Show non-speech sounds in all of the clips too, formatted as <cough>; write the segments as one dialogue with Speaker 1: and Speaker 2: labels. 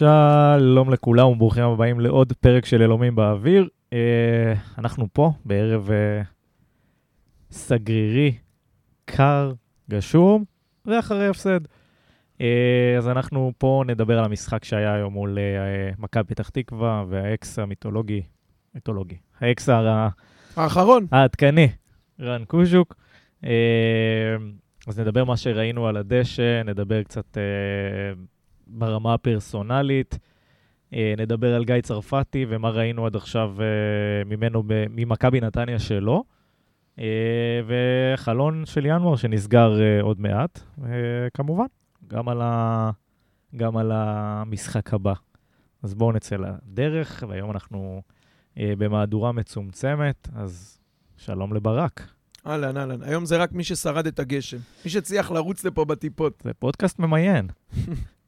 Speaker 1: שלום לכולם וברוכים הבאים לעוד פרק של אלומים באוויר. Uh, אנחנו פה בערב uh, סגרירי, קר, גשום, ואחרי הפסד. Uh, אז אנחנו פה נדבר על המשחק שהיה היום מול מכבי פתח תקווה והאקס המיתולוגי, מיתולוגי, האקס הר...
Speaker 2: האחרון.
Speaker 1: העדכני, רן קוז'וק. אז נדבר מה שראינו על הדשא, נדבר קצת ברמה הפרסונלית. אה, נדבר על גיא צרפתי ומה ראינו עד עכשיו אה, ממנו, ממכבי נתניה שלו. אה, וחלון של ינואר שנסגר עוד מעט, כמובן, גם על, ה... גם על המשחק הבא. אז בואו נצא לדרך, והיום אנחנו במהדורה מצומצמת, אז שלום לברק.
Speaker 2: אהלן, אהלן. היום זה רק מי ששרד את הגשם. מי שהצליח לרוץ לפה בטיפות.
Speaker 1: זה פודקאסט ממיין. <laughs>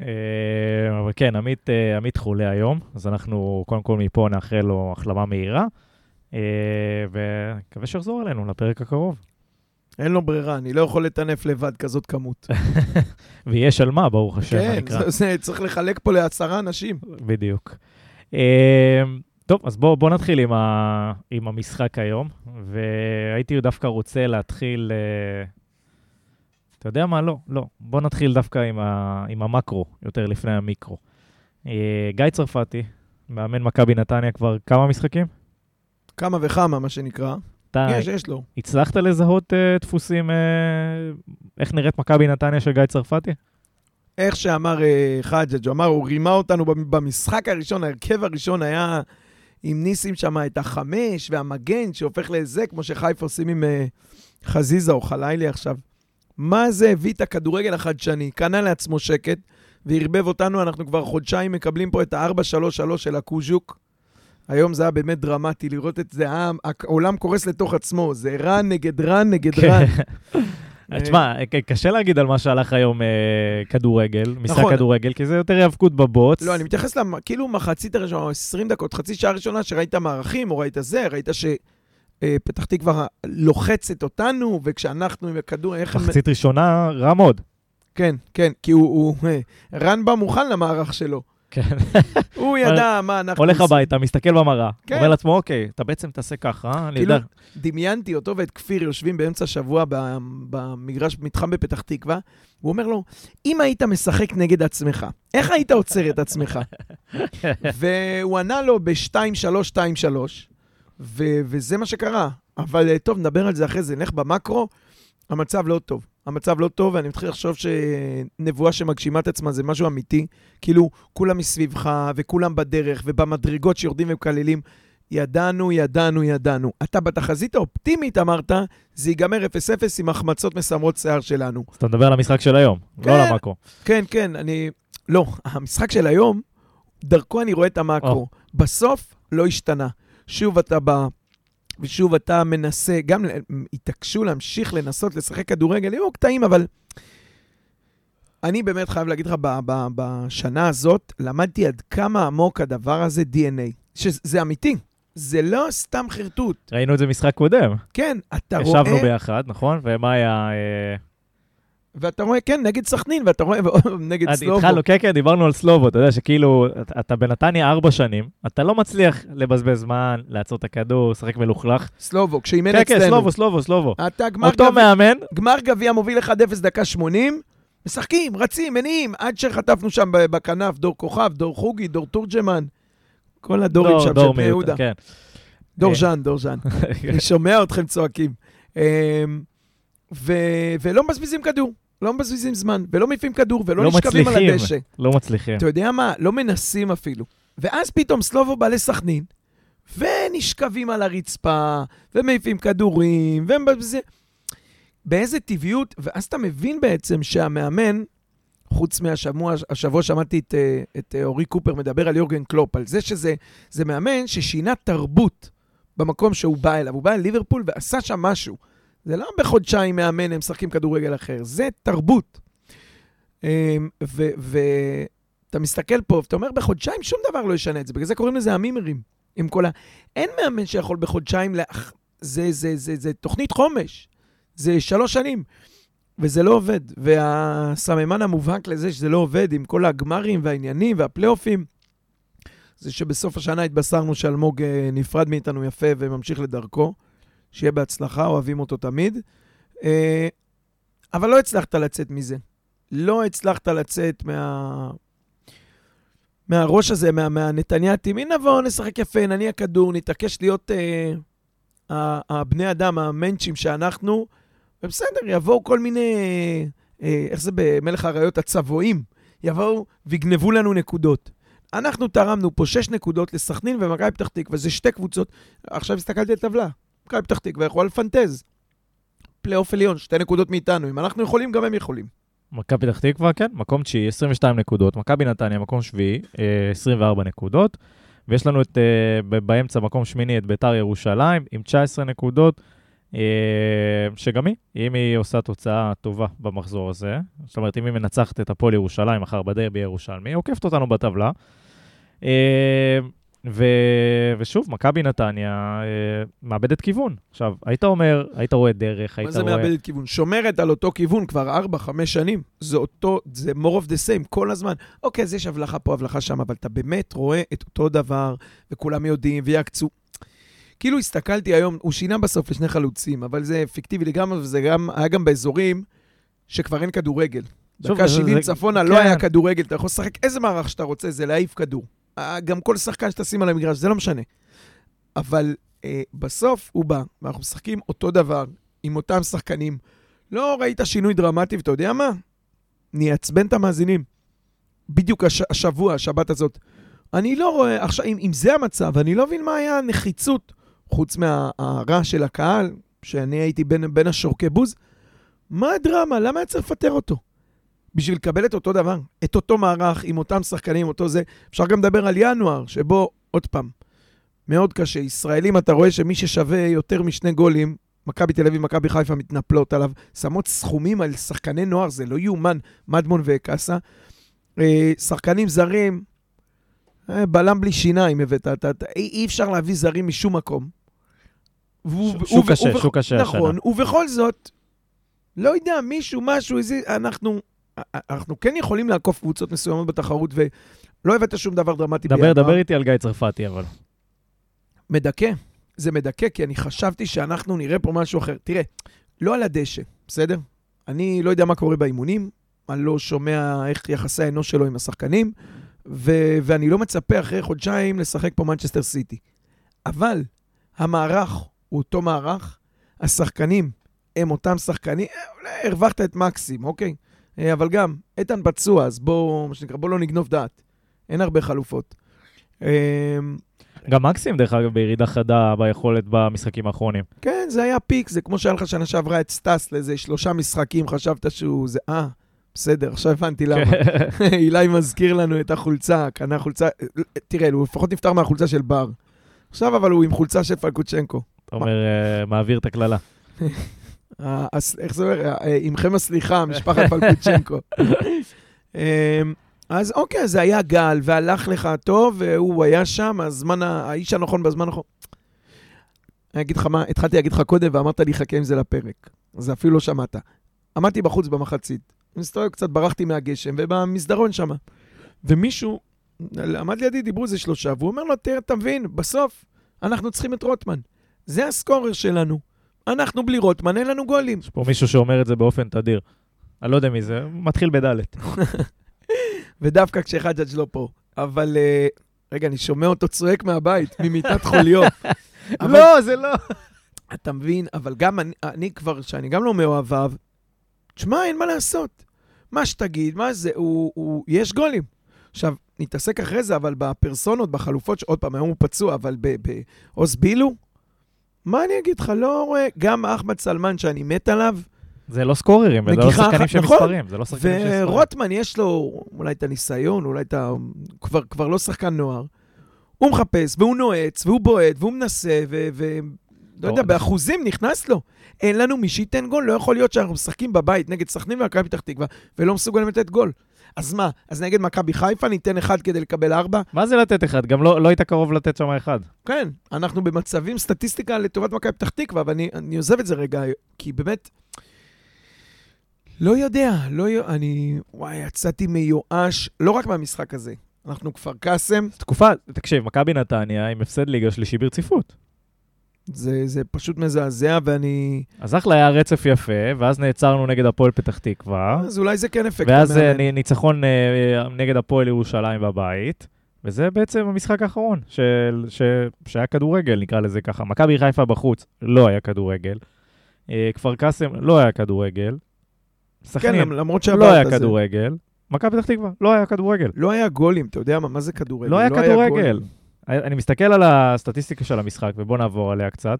Speaker 1: אה, אבל כן, עמית, אה, עמית חולה היום, אז אנחנו קודם כל מפה נאחל לו החלמה מהירה, אה, ונקווה שיחזור אלינו לפרק הקרוב.
Speaker 2: אין לו ברירה, אני לא יכול לטנף לבד כזאת כמות. <laughs>
Speaker 1: ויש על מה, ברוך השם,
Speaker 2: כן, זה, <laughs> זה צריך לחלק פה לעשרה אנשים.
Speaker 1: בדיוק. טוב, אז בואו בוא נתחיל עם, ה, עם המשחק היום, והייתי דווקא רוצה להתחיל אתה יודע מה? לא, לא. בוא נתחיל דווקא עם, ה, עם המקרו, יותר לפני המיקרו. אה, גיא צרפתי, מאמן מכבי נתניה כבר כמה משחקים?
Speaker 2: כמה וכמה, מה שנקרא. אתה... יש, יש לו.
Speaker 1: הצלחת לזהות uh, דפוסים, uh, איך נראית מכבי נתניה של גיא צרפתי?
Speaker 2: איך שאמר uh, חג'ג', הוא אמר, הוא רימה אותנו במשחק הראשון, ההרכב הראשון היה עם ניסים שם את החמש והמגן שהופך לזה, כמו שחיפה עושים עם uh, חזיזה או חלילי עכשיו. מה זה הביא את הכדורגל החדשני? קנה לעצמו שקט וערבב אותנו, אנחנו כבר חודשיים מקבלים פה את ה-4-3-3 של הקוז'וק. היום זה היה באמת דרמטי לראות את זה, העולם קורס לתוך עצמו, זה רן נגד רן נגד כן. רן.
Speaker 1: תשמע, קשה להגיד על מה שהלך היום אה, כדורגל, משחק נכון. כדורגל, כי זה יותר היאבקות בבוץ.
Speaker 2: לא, אני מתייחס כאילו מחצית הראשונה, 20 דקות, חצי שעה ראשונה, שראית מערכים, או ראית זה, ראית ש... אה, פתח תקווה לוחצת אותנו, וכשאנחנו עם הכדור.
Speaker 1: מחצית ראשונה, רע מאוד.
Speaker 2: כן, כן, כי הוא, הוא אה, רן בא מוכן למערך שלו.
Speaker 1: כן.
Speaker 2: הוא ידע מה אנחנו...
Speaker 1: הולך הביתה, מסתכל במראה, כן. אומר לעצמו, אוקיי, אתה בעצם תעשה ככה, אה? אני
Speaker 2: כאילו, יודע. דמיינתי אותו ואת כפיר יושבים באמצע השבוע במגרש, מתחם בפתח תקווה, הוא אומר לו, אם היית משחק נגד עצמך, איך היית עוצר את עצמך? <laughs> והוא ענה לו ב-2-3-2-3, ו- וזה מה שקרה. אבל אה, טוב, נדבר על זה אחרי זה. נלך במקרו, המצב לא טוב. המצב לא טוב, ואני מתחיל לחשוב שנבואה שמגשימה את עצמה זה משהו אמיתי. כאילו, כולם מסביבך, וכולם בדרך, ובמדרגות שיורדים ומקללים. ידענו, ידענו, ידענו. אתה בתחזית האופטימית אמרת, זה ייגמר 0-0 עם החמצות מסמרות שיער שלנו.
Speaker 1: אז אתה מדבר על המשחק של היום, כן, לא על המקרו.
Speaker 2: כן, כן, אני... לא, המשחק של היום, דרכו אני רואה את המקרו. Oh. בסוף לא השתנה. שוב אתה בא, ושוב אתה מנסה, גם התעקשו להמשיך לנסות לשחק כדורגל, היו קטעים, אבל אני באמת חייב להגיד לך, בשנה הזאת למדתי עד כמה עמוק הדבר הזה DNA, שזה אמיתי. זה לא סתם חרטוט.
Speaker 1: ראינו את זה משחק קודם.
Speaker 2: כן, אתה
Speaker 1: רואה... ישבנו ביחד, נכון? ומה היה...
Speaker 2: ואתה רואה, כן, נגד סכנין, ואתה רואה <laughs> נגד סלובו.
Speaker 1: התחלנו, כן, כן, דיברנו על סלובו, אתה יודע שכאילו, אתה בנתניה ארבע שנים, אתה לא מצליח לבזבז זמן, לעצור את הכדור, לשחק מלוכלך.
Speaker 2: סלובו, כשאימן אצלנו.
Speaker 1: כן, כן, סלובו, סלובו, סלובו.
Speaker 2: אתה גמר
Speaker 1: אותו מאמן.
Speaker 2: גמר גביע מוביל 1-0 דקה 80, משחקים, רצים, מניעים, עד שחטפנו שם בכנף דור כוכב, דור חוגי, דור תורג'מן, כל הדורים שם של בני יהודה. כן. דור אה. ז'אן, דור ז'אן. <laughs> אני שומע אתכם צועקים. אמ, ולא מבזבזים כדור. לא מבזבזים זמן, ולא מעיפים כדור, ולא לא נשכבים על הדשא.
Speaker 1: לא מצליחים.
Speaker 2: אתה יודע מה? לא מנסים אפילו. ואז פתאום סלובו בא לסכנין, ונשכבים על הרצפה, ומעיפים כדורים, ומבזבזים. באיזה טבעיות, ואז אתה מבין בעצם שהמאמן, חוץ מהשבוע, השבוע שמעתי את, אה, את אה, אורי קופר מדבר על יורגן קלופ, על זה שזה זה מאמן ששינה תרבות במקום שהוא בא אליו. הוא בא אל ליברפול ועשה שם משהו. זה לא בחודשיים מאמן הם משחקים כדורגל אחר, זה תרבות. אמ, ואתה מסתכל פה ואתה אומר, בחודשיים שום דבר לא ישנה את זה, בגלל זה קוראים לזה המימרים. עם כל ה... אין מאמן שיכול בחודשיים, לה... זה, זה, זה, זה, תוכנית חומש, זה שלוש שנים. וזה לא עובד. והסממן המובהק לזה שזה לא עובד, עם כל הגמרים והעניינים והפלייאופים, זה שבסוף השנה התבשרנו שאלמוג אה, נפרד מאיתנו יפה וממשיך לדרכו. שיהיה בהצלחה, אוהבים אותו תמיד. אה, אבל לא הצלחת לצאת מזה. לא הצלחת לצאת מה... מהראש הזה, מה, מהנתניאתים. הנה נבוא, נשחק יפה, נניע כדור, נתעקש להיות אה, הבני אדם, המנצ'ים שאנחנו, ובסדר, יבואו כל מיני, אה, איך זה במלך האריות? הצבועים. יבואו ויגנבו לנו נקודות. אנחנו תרמנו פה שש נקודות לסכנין ומכבי פתח תקווה, זה שתי קבוצות. עכשיו הסתכלתי על טבלה. מכבי פתח תקווה יכולה לפנטז. פלייאוף עליון, שתי נקודות מאיתנו. אם אנחנו יכולים, גם הם יכולים.
Speaker 1: מכבי פתח תקווה, כן, מקום תשיעי, 22 נקודות. מכבי נתניה, מקום שביעי, 24 אה, נקודות. ויש לנו את, uh, באמצע, מקום שמיני, את ביתר ירושלים, עם 19 נקודות, uh, שגם היא, אם היא עושה תוצאה טובה במחזור הזה, זאת אומרת, אם היא מנצחת את הפועל ירושלים מחר בדרבי ירושלמי, היא עוקפת אותנו בטבלה. ו... ושוב, מכבי נתניה אה, מאבדת כיוון. עכשיו, היית אומר, היית רואה דרך, היית רואה...
Speaker 2: מה זה מאבדת כיוון? שומרת על אותו כיוון כבר 4-5 שנים. זה אותו, זה more of the same כל הזמן. אוקיי, אז יש הבלחה פה, הבלחה שם, אבל אתה באמת רואה את אותו דבר, וכולם יודעים, ויעקצו. כאילו הסתכלתי היום, הוא שינה בסוף לשני חלוצים, אבל זה פיקטיבי לגמרי, וזה גם, היה גם באזורים שכבר אין כדורגל. דקה 70 צפונה לא כן. לא היה כדורגל, אתה יכול לשחק איזה מערך שאתה רוצה, זה להעיף כדור. גם כל שחקן שתשים על המגרש, זה לא משנה. אבל אה, בסוף הוא בא, ואנחנו משחקים אותו דבר, עם אותם שחקנים. לא ראית שינוי דרמטי, ואתה יודע מה? אני אעצבן את המאזינים. בדיוק הש, השבוע, השבת הזאת. אני לא רואה, עכשיו, אם, אם זה המצב, אני לא מבין מה היה הנחיצות, חוץ מהרע של הקהל, שאני הייתי בין, בין השורקי בוז. מה הדרמה? למה היה צריך לפטר אותו? בשביל לקבל את אותו דבר, את אותו מערך, עם אותם שחקנים, אותו זה. אפשר גם לדבר על ינואר, שבו, עוד פעם, מאוד קשה. ישראלים, אתה רואה שמי ששווה יותר משני גולים, מכבי תל אביב, מכבי חיפה מתנפלות עליו, שמות סכומים על שחקני נוער, זה לא יאומן, מדמון וקאסה. אה, שחקנים זרים, אה, בלם בלי שיניים הבאת, אתה, אתה, אי, אי אפשר להביא זרים משום מקום.
Speaker 1: שוק קשה, שוק קשה
Speaker 2: השנה. נכון, ובכל זאת, לא יודע, מישהו, משהו, איזה, אנחנו אנחנו כן יכולים לעקוף קבוצות מסוימות בתחרות, ולא הבאת שום דבר דרמטי
Speaker 1: דבר, בינואר. דבר איתי על גיא צרפתי, אבל.
Speaker 2: מדכא. זה מדכא, כי אני חשבתי שאנחנו נראה פה משהו אחר. תראה, לא על הדשא, בסדר? אני לא יודע מה קורה באימונים, אני לא שומע איך יחסי האנוש שלו עם השחקנים, ו- ואני לא מצפה אחרי חודשיים לשחק פה מנצ'סטר סיטי. אבל המערך הוא אותו מערך, השחקנים הם אותם שחקנים, אולי הרווחת את מקסים, אוקיי? אה, אבל גם, איתן פצוע, אז בואו, מה שנקרא, בואו לא נגנוב דעת. אין הרבה חלופות.
Speaker 1: אה, גם מקסים, דרך אגב, בירידה חדה ביכולת במשחקים האחרונים.
Speaker 2: כן, זה היה peak, זה כמו שהיה לך שנה שעברה את סטאס לאיזה שלושה משחקים, חשבת שהוא... זה... אה, בסדר, עכשיו הבנתי למה. כן. <laughs> אילי מזכיר לנו את החולצה, קנה חולצה... תראה, הוא לפחות נפטר מהחולצה של בר. עכשיו אבל הוא עם חולצה של פלקוצ'נקו.
Speaker 1: אתה אומר, אה, מעביר את הקללה. <laughs>
Speaker 2: איך זה אומר? אה, עמכם הסליחה, משפחת פלקוצ'נקו. <laughs> אמ, אז אוקיי, זה היה גל, והלך לך טוב, והוא היה שם, הזמן, האיש הנכון בזמן הנכון. אני אגיד לך מה, התחלתי להגיד לך קודם, ואמרת לי, חכה עם זה לפרק. אז אפילו לא שמעת. עמדתי בחוץ במחצית, מסתובב קצת, ברחתי מהגשם, ובמסדרון שם. ומישהו עמד לידי, דיברו איזה שלושה, והוא אומר לו, תראה, אתה מבין, בסוף אנחנו צריכים את רוטמן. זה הסקורר שלנו. אנחנו בלי רוטמן, אין לנו גולים.
Speaker 1: יש פה מישהו שאומר את זה באופן תדיר. אני לא יודע מי זה, מתחיל בדלת. <laughs>
Speaker 2: ודווקא כשחג'אג' לא פה. אבל, uh, רגע, אני שומע אותו צועק מהבית, ממיטת <laughs> חוליו.
Speaker 1: לא, זה לא. <laughs>
Speaker 2: אתה מבין? אבל גם אני, אני כבר, שאני גם לא מאוהביו, תשמע, אין מה לעשות. מה שתגיד, מה זה, הוא, הוא, יש גולים. עכשיו, נתעסק אחרי זה, אבל בפרסונות, בחלופות, עוד פעם, היום הוא פצוע, אבל בעוז בילו, מה אני אגיד לך, לא רואה, גם אחמד סלמן, שאני מת עליו,
Speaker 1: זה לא סקוררים, זה לא שחקנים של נכון, מספרים, זה לא שחקנים של מספרים.
Speaker 2: ורוטמן, יש לו אולי את הניסיון, אולי את ה... כבר, כבר לא שחקן נוער. הוא מחפש, והוא נועץ, והוא בועט, והוא מנסה, ו... ו... לא יודע, באחוזים נכנס לו. אין לנו מי שייתן גול, לא יכול להיות שאנחנו משחקים בבית נגד סכנין ומכבי פתח תקווה, ולא מסוגלים לתת גול. אז מה, אז נגד מכבי חיפה ניתן אחד כדי לקבל ארבע?
Speaker 1: מה זה לתת אחד? גם לא, לא היית קרוב לתת שם אחד.
Speaker 2: כן, אנחנו במצבים סטטיסטיקה לטובת מכבי פתח תקווה, ואני עוזב את זה רגע, כי באמת, לא יודע, לא י... אני... וואי, יצאתי מיואש, לא רק מהמשחק הזה. אנחנו כפר קאסם,
Speaker 1: תקופה, תקשיב, מכבי נתניה עם הפסד ליגה שלישי ברציפות.
Speaker 2: זה, זה פשוט מזעזע, ואני...
Speaker 1: אז אחלה היה רצף יפה, ואז נעצרנו נגד הפועל פתח תקווה,
Speaker 2: אז אולי זה כן אפקט
Speaker 1: ואז אה,
Speaker 2: המאמן.
Speaker 1: נ- ניצחון אה, נגד הפועל ירושלים בבית, וזה בעצם המשחק האחרון של, ש, שהיה כדורגל, נקרא לזה ככה. מכבי חיפה בחוץ לא היה כדורגל, אה, כפר קאסם לא היה כדורגל,
Speaker 2: כן,
Speaker 1: סכנין
Speaker 2: למרות שעברת
Speaker 1: לא היה
Speaker 2: זה.
Speaker 1: כדורגל, מכבי פתח תקווה לא היה כדורגל.
Speaker 2: לא היה גולים, אתה יודע מה, מה זה כדורגל?
Speaker 1: לא היה כדורגל.
Speaker 2: גולים.
Speaker 1: אני מסתכל על הסטטיסטיקה של המשחק, ובואו נעבור עליה קצת.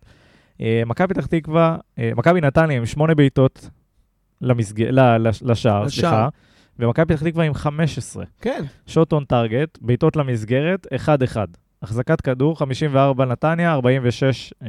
Speaker 1: אה, מכבי פתח תקווה, אה, מכבי נתניה עם שמונה בעיטות למסג... לשער. סליחה, ומכבי פתח תקווה עם 15.
Speaker 2: כן,
Speaker 1: שוט און טארגט, בעיטות למסגרת, 1-1. החזקת כדור, 54 נתניה, 46 אה,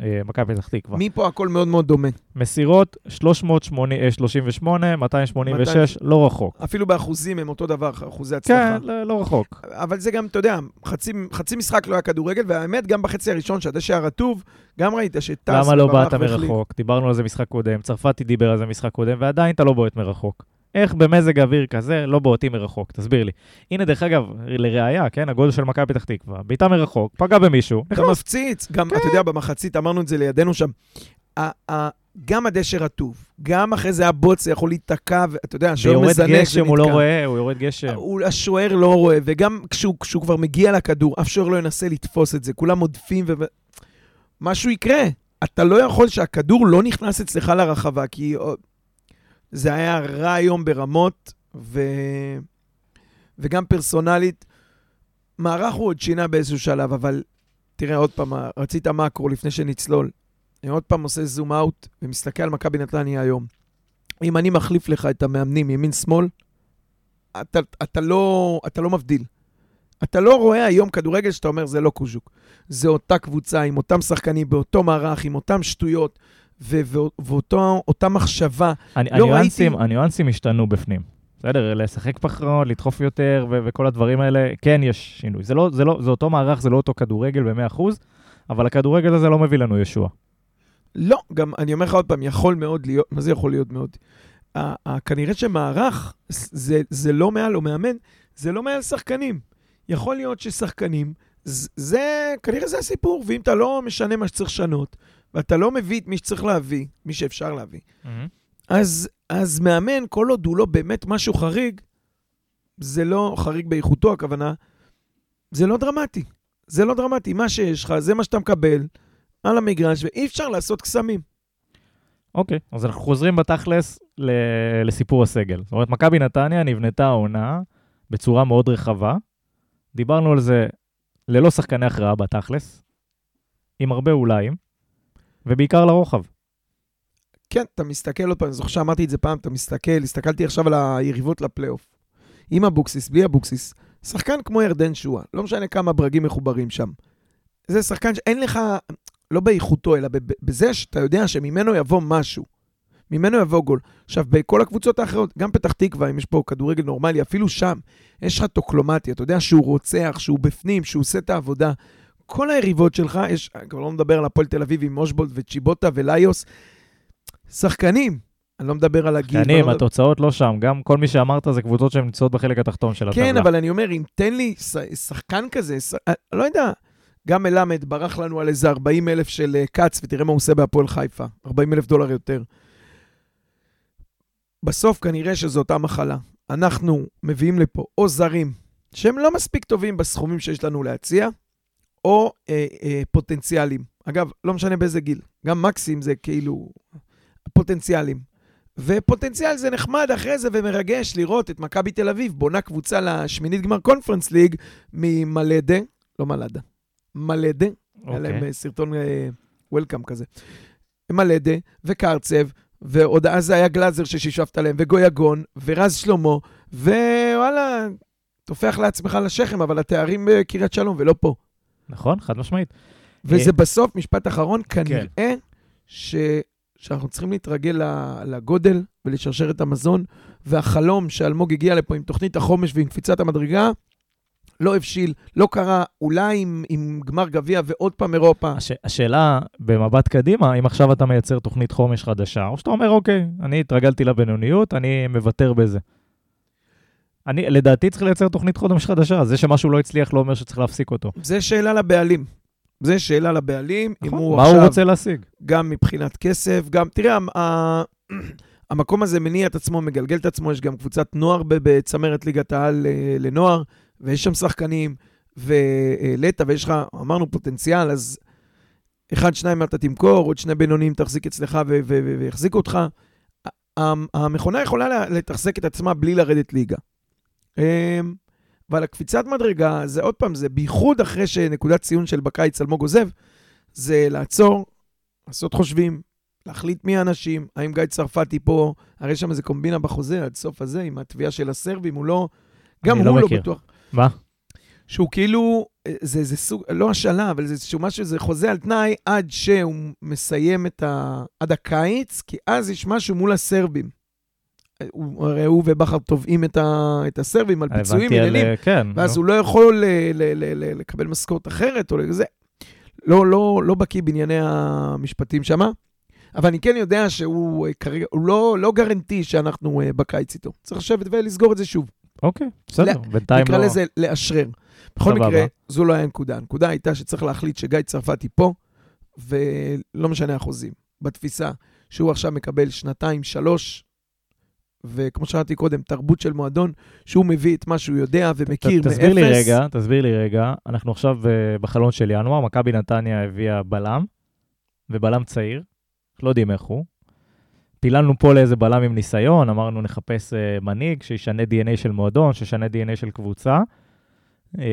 Speaker 1: אה, מכבי פתח תקווה.
Speaker 2: מפה הכל מאוד מאוד דומה.
Speaker 1: מסירות, 338, 286, לא רחוק.
Speaker 2: אפילו באחוזים הם אותו דבר, אחוזי הצלחה.
Speaker 1: כן, לא, לא רחוק.
Speaker 2: אבל זה גם, אתה יודע, חצי, חצי משחק לא היה כדורגל, והאמת, גם בחצי הראשון, שהדשא היה רטוב, גם ראית שטס
Speaker 1: למה לא באת. מרחוק? דיברנו על זה משחק קודם, צרפתי דיבר על זה משחק קודם, ועדיין אתה לא בועט מרחוק. איך במזג אוויר כזה לא בועטים מרחוק? תסביר לי. הנה, דרך אגב, לראיה, כן, הגול של מכבי פתח תקווה, בעיטה מרחוק, פגע במישהו,
Speaker 2: אתה
Speaker 1: נכנס.
Speaker 2: מפציץ, גם, אתה יודע, במחצית, אמרנו את זה לידינו שם, גם הדשא רטוב, גם אחרי זה הבוץ יכול להיתקע, ואתה יודע, השוער
Speaker 1: ויורד
Speaker 2: מזנק
Speaker 1: גשם, הוא לא
Speaker 2: ונתקע.
Speaker 1: רואה, הוא יורד גשם.
Speaker 2: הוא- השוער לא רואה, וגם כשהוא, כשהוא כבר מגיע לכדור, אף שוער לא ינסה לתפוס את זה, כולם עודפים ו... משהו יקרה. אתה לא יכול שהכדור לא נכנס אצלך לרחבה, כי זה היה רע היום ברמות, ו... וגם פרסונלית. מערך הוא עוד שינה באיזשהו שלב, אבל תראה, עוד פעם, רצית מקרו לפני שנצלול. אני עוד פעם עושה זום אאוט ומסתכל על מכבי נתניה היום. אם אני מחליף לך את המאמנים ימין-שמאל, אתה, אתה, לא, אתה לא מבדיל. אתה לא רואה היום כדורגל שאתה אומר, זה לא קוז'וק. זה אותה קבוצה, עם אותם שחקנים, באותו מערך, עם אותם שטויות, ואותה מחשבה.
Speaker 1: אני-
Speaker 2: לא
Speaker 1: הניואנסים-
Speaker 2: ראיתי-
Speaker 1: הניואנסים השתנו בפנים. בסדר, לשחק פחות, לדחוף יותר ו- וכל הדברים האלה, כן יש שינוי. זה לא, זה לא, זה אותו מערך, זה לא אותו כדורגל ב-100%, אבל הכדורגל הזה לא מביא לנו ישוע.
Speaker 2: לא, גם אני אומר לך עוד פעם, יכול מאוד להיות, מה זה יכול להיות מאוד? ה- ה- כנראה שמערך זה, זה לא מעל, או מאמן, זה לא מעל שחקנים. יכול להיות ששחקנים, זה, כנראה זה הסיפור, ואם אתה לא משנה מה שצריך לשנות, ואתה לא מביא את מי שצריך להביא, מי שאפשר להביא, אז, אז מאמן, כל עוד הוא לא באמת משהו חריג, זה לא חריג באיכותו, הכוונה, זה לא דרמטי. זה לא דרמטי. מה שיש לך, זה מה שאתה מקבל על המגרש, ואי אפשר לעשות קסמים.
Speaker 1: אוקיי, אז אנחנו חוזרים בתכלס ל- לסיפור הסגל. זאת אומרת, מכבי נתניה נבנתה העונה בצורה מאוד רחבה. דיברנו על זה ללא שחקני הכרעה בתכלס, עם הרבה אוליים, ובעיקר לרוחב.
Speaker 2: כן, אתה מסתכל עוד פעם, אני זוכר שאמרתי את זה פעם, אתה מסתכל, הסתכלתי עכשיו על היריבות לפלייאוף. עם אבוקסיס, בלי אבוקסיס, שחקן כמו ירדן שואה, לא משנה כמה ברגים מחוברים שם. זה שחקן שאין לך, לא באיכותו, אלא בזה שאתה יודע שממנו יבוא משהו. ממנו יבוא גול. עכשיו, בכל הקבוצות האחרות, גם פתח תקווה, אם יש פה כדורגל נורמלי, אפילו שם, יש לך טוקלומטיה, אתה יודע שהוא רוצח, שהוא בפנים, שהוא עושה את העבודה. כל היריבות שלך, יש, אני כבר לא מדבר על הפועל תל אביב עם אושבולד וצ'יבוטה וליוס, שחקנים. אני לא מדבר על הגיל.
Speaker 1: שחקנים,
Speaker 2: לא
Speaker 1: התוצאות לא שם. גם כל מי שאמרת זה קבוצות שהן נמצאות בחלק התחתון של הטבלה.
Speaker 2: כן, אבל אני אומר, אם תן לי שחקן כזה, ש... אני לא יודע, גם מלמד ברח לנו על איזה 40 אלף של אה, כץ, ותראה מה הוא עושה בהפועל חיפה, 40 אלף דולר יותר. בסוף כנראה שזו אותה מחלה. אנחנו מביאים לפה או זרים שהם לא מספיק טובים בסכומים שיש לנו להציע, או אה, אה, פוטנציאלים. אגב, לא משנה באיזה גיל, גם מקסים זה כאילו פוטנציאלים. ופוטנציאל זה נחמד אחרי זה ומרגש לראות את מכבי תל אביב בונה קבוצה לשמינית גמר קונפרנס ליג ממלדה, לא מלדה, מלדה, היה להם
Speaker 1: אוקיי.
Speaker 2: אה, סרטון וולקאם כזה. מלדה וקרצב, ועוד אז זה היה גלאזר ששישפת להם, וגויגון, ורז שלמה, ווואלה, טופח לעצמך לשכם, אבל התארים בקריית שלום ולא פה.
Speaker 1: נכון, חד משמעית.
Speaker 2: וזה בסוף, משפט אחרון, כנראה ש... שאנחנו צריכים להתרגל לגודל ולשרשרת המזון, והחלום שאלמוג הגיע לפה עם תוכנית החומש ועם קפיצת המדרגה, לא הבשיל, לא קרה, אולי עם, עם גמר גביע ועוד פעם אירופה.
Speaker 1: הש... השאלה, במבט קדימה, אם עכשיו אתה מייצר תוכנית חומש חדשה, או שאתה אומר, אוקיי, אני התרגלתי לבינוניות, אני מוותר בזה. אני, לדעתי צריך לייצר תוכנית חומש חדשה, זה שמשהו לא הצליח לא אומר שצריך להפסיק אותו.
Speaker 2: זה שאלה לבעלים. זה שאלה לבעלים, אם
Speaker 1: נכון?
Speaker 2: הוא
Speaker 1: מה
Speaker 2: עכשיו...
Speaker 1: הוא רוצה להשיג?
Speaker 2: גם מבחינת כסף, גם, תראה, ה- <clears throat> המקום הזה מניע את עצמו, מגלגל את עצמו, יש גם קבוצת נוער בצמרת ליגת העל אה, לנוער, ויש שם שחקנים, והעלית, ויש לך, אמרנו, פוטנציאל, אז אחד, שניים אתה תמכור, עוד שני בינוניים תחזיק אצלך ו- ו- ו- ויחזיקו אותך. המכונה יכולה לה- לתחזק את עצמה בלי לרדת ליגה. אמ, אבל הקפיצת מדרגה, זה עוד פעם, זה בייחוד אחרי שנקודת ציון של בקיץ אלמוג עוזב, זה לעצור, לעשות חושבים, להחליט מי האנשים, האם גיא צרפתי פה, הרי שם איזה קומבינה בחוזה עד סוף הזה, עם התביעה של הסרבים, הוא לא... גם הוא
Speaker 1: לא
Speaker 2: לא. בטוח.
Speaker 1: מה?
Speaker 2: שהוא כאילו, אה, זה, זה סוג, לא השאלה, אבל זה איזשהו משהו, זה חוזה על תנאי עד שהוא מסיים את ה... עד הקיץ, כי אז יש משהו מול הסרבים. אה, הרי הוא ובכר תובעים את, ה, את הסרבים על פיצויים, עניינים,
Speaker 1: אה, כן.
Speaker 2: ואז
Speaker 1: נו.
Speaker 2: הוא לא יכול אה, ל- ל- ל- לקבל משכורת אחרת או לזה. לא, לא, לא בקיא בענייני המשפטים שמה, אבל אני כן יודע שהוא אה, כרגע, הוא לא, לא גרנטי שאנחנו אה, בקיץ איתו. צריך לשבת ולסגור את זה שוב.
Speaker 1: אוקיי, בסדר, בינתיים
Speaker 2: נקרא
Speaker 1: לא...
Speaker 2: לזה לאשרר. בכל. מקרה, זו לא הייתה הנקודה. הנקודה הייתה שצריך להחליט שגיא צרפתי פה, ולא משנה החוזים. בתפיסה שהוא עכשיו מקבל שנתיים, שלוש, וכמו שאמרתי קודם, תרבות של מועדון, שהוא מביא את מה שהוא יודע ומכיר
Speaker 1: ת-
Speaker 2: מאפס.
Speaker 1: תסביר לי רגע, תסביר לי רגע, אנחנו עכשיו אה, בחלון של ינואר, מכבי נתניה הביאה בלם, ובלם צעיר, לא יודעים איך הוא. פיללנו פה לאיזה בלם עם ניסיון, אמרנו נחפש אה, מנהיג שישנה DNA של מועדון, שישנה DNA של קבוצה, אה,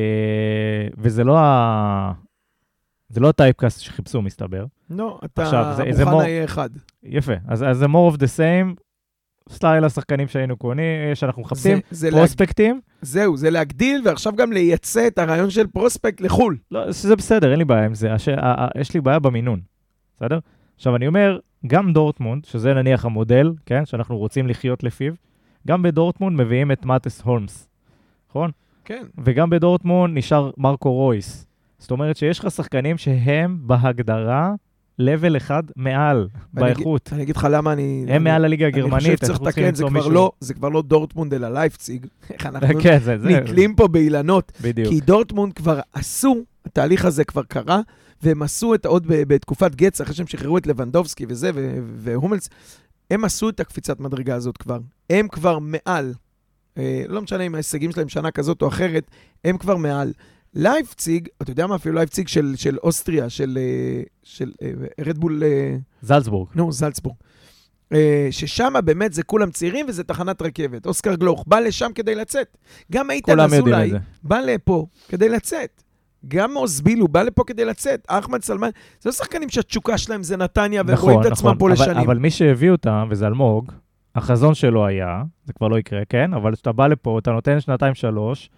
Speaker 1: וזה לא ה... זה לא הטייפקאסט שחיפשו, מסתבר.
Speaker 2: לא, אתה,
Speaker 1: עכשיו, זה- זה מור-
Speaker 2: יהיה אחד.
Speaker 1: יפה, אז אז זה more of the same, סטייל השחקנים שהיינו קונים, שאנחנו מחפשים,
Speaker 2: זה, זה להג...
Speaker 1: פרוספקטים,
Speaker 2: זהו, זה להגדיל, ועכשיו גם לייצא את הרעיון של פרוספקט לחו"ל.
Speaker 1: לא, זה בסדר, אין לי בעיה עם זה. הש... ה- ה- יש לי בעיה במינון, בסדר? עכשיו, אני אומר, גם דורטמונד, שזה נניח המודל, כן, שאנחנו רוצים לחיות לפיו, גם בדורטמונד מביאים את מאטס הומלס, נכון?
Speaker 2: כן.
Speaker 1: וגם בדורטמונד נשאר מרקו רויס. זאת אומרת שיש לך שחקנים שהם בהגדרה level אחד מעל, באיכות.
Speaker 2: אני אגיד לך למה אני...
Speaker 1: הם מעל הליגה
Speaker 2: אני
Speaker 1: הגרמנית,
Speaker 2: חושב שצריך לתקן, זה כבר. לא- זה כבר לא דורטמונד אלא לייפציג. <laughs> איך אנחנו
Speaker 1: כן,
Speaker 2: נתלים פה באילנות.
Speaker 1: בדיוק.
Speaker 2: כי דורטמונד כבר עשו, התהליך הזה כבר קרה, והם עשו את עוד בתקופת גץ, אחרי שהם שחררו את לבנדובסקי וזה, והומלס, הם עשו את הקפיצת מדרגה הזאת כבר. הם כבר מעל. אה, לא משנה אם ההישגים שלהם שנה כזאת או אחרת, הם כבר מעל. לייפציג, אתה יודע מה, אפילו לייפציג של, של אוסטריה, של, אה, של אה, רדבול, אה,
Speaker 1: זלצבורג.
Speaker 2: נו, זלצבורג. אה, ששם באמת זה כולם צעירים וזה תחנת רכבת. אוסקר גלוך בא לשם כדי לצאת. גם איתן אזולאי. בא לפה כדי לצאת. גם עוז בילו בא לפה כדי לצאת. אחמד סלמן, זה לא שחקנים שהתשוקה שלהם זה נתניה, והם רואים את עצמם פה
Speaker 1: אבל,
Speaker 2: לשנים.
Speaker 1: אבל מי שהביא אותם, וזה אלמוג, החזון שלו היה, זה כבר לא יקרה, כן? אבל כשאתה בא לפה, אתה נותן שנתיים-שלוש,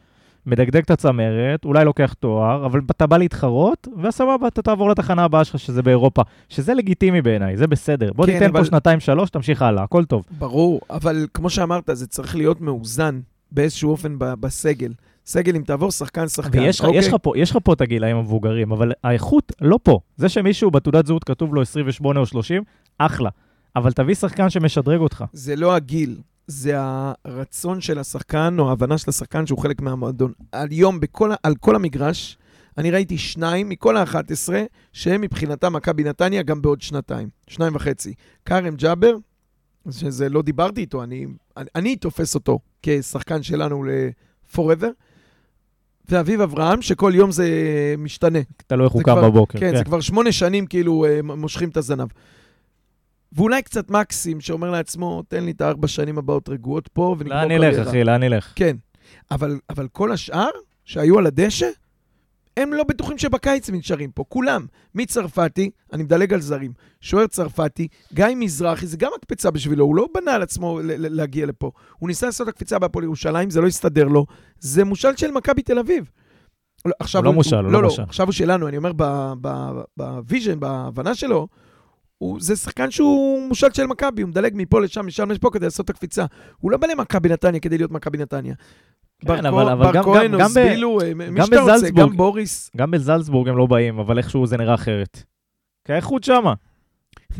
Speaker 1: מדגדג את הצמרת, אולי לוקח תואר, אבל אתה בא להתחרות, וסבבה, אתה תעבור לתחנה הבאה שלך, שזה באירופה. שזה לגיטימי בעיניי, זה בסדר. בוא
Speaker 2: כן,
Speaker 1: תיתן
Speaker 2: אבל-
Speaker 1: פה שנתיים-שלוש, תמשיך הלאה, הכל טוב.
Speaker 2: ברור, אבל כמו שאמרת, זה צריך להיות מאוזן באיזשהו אופן בסגל. סגל, אם תעבור שחקן-שחקן,
Speaker 1: ויש לך-
Speaker 2: אוקיי?
Speaker 1: יש לך פה את הגילאים המבוגרים, אבל האיכות לא פה. זה שמישהו בתעודת זהות כתוב לו 28 או 30, אחלה. אבל תביא שחקן שמשדרג אותך.
Speaker 2: זה לא הגיל, זה הרצון של השחקן או ההבנה של השחקן שהוא חלק מהמועדון. היום בכל, ה- על כל המגרש, אני ראיתי שניים מכל ה-11 שהם מבחינתם מכבי נתניה גם בעוד שנתיים, שניים וחצי. כרם ג'אבר, שזה לא דיברתי איתו, אני, אני, אני תופס אותו כשחקן שלנו ל-forever, ואביב אברהם, שכל יום זה משתנה.
Speaker 1: תלוי איך הוא קם בבוקר.
Speaker 2: כן, זה כבר שמונה שנים כאילו אה, מושכים את הזנב. ואולי קצת מקסים שאומר לעצמו, תן לי את הארבע שנים הבאות רגועות פה ונגמור
Speaker 1: לאן נלך,
Speaker 2: קריירה."
Speaker 1: אחי? לאן נלך?
Speaker 2: כן, אבל, אבל כל השאר שהיו על הדשא, הם לא בטוחים שבקיץ הם נשארים פה, כולם. מצרפתי, אני מדלג על זרים, שוער צרפתי, גיא מזרחי, זה גם הקפצה בשבילו, הוא לא בנה על עצמו להגיע לפה. הוא ניסה לעשות הקפיצה בהפועל ירושלים, זה לא הסתדר לו. זה מושאל של מכבי תל אביב. לא, עכשיו
Speaker 1: הוא לא מושאל, הוא לא
Speaker 2: לא,
Speaker 1: מושאל.
Speaker 2: לא, עכשיו הוא שלנו, אני אומר ב- ב- ב vision, בהבנה שלו, הוא, זה שחקן שהוא מושאל של מכבי, הוא מדלג מפה לשם, משם לפה כדי לעשות את הקפיצה. הוא לא בא למכבי נתניה כדי להיות מכבי נתניה.
Speaker 1: כן, אבל- אבל
Speaker 2: בר
Speaker 1: גם-
Speaker 2: כהן,
Speaker 1: עוז
Speaker 2: בילו, אה, מי שאתה רוצה. גם בוריס.
Speaker 1: גם בזלצבורג הם לא באים, אבל איכשהו זה נראה אחרת. כי האיכות שמה.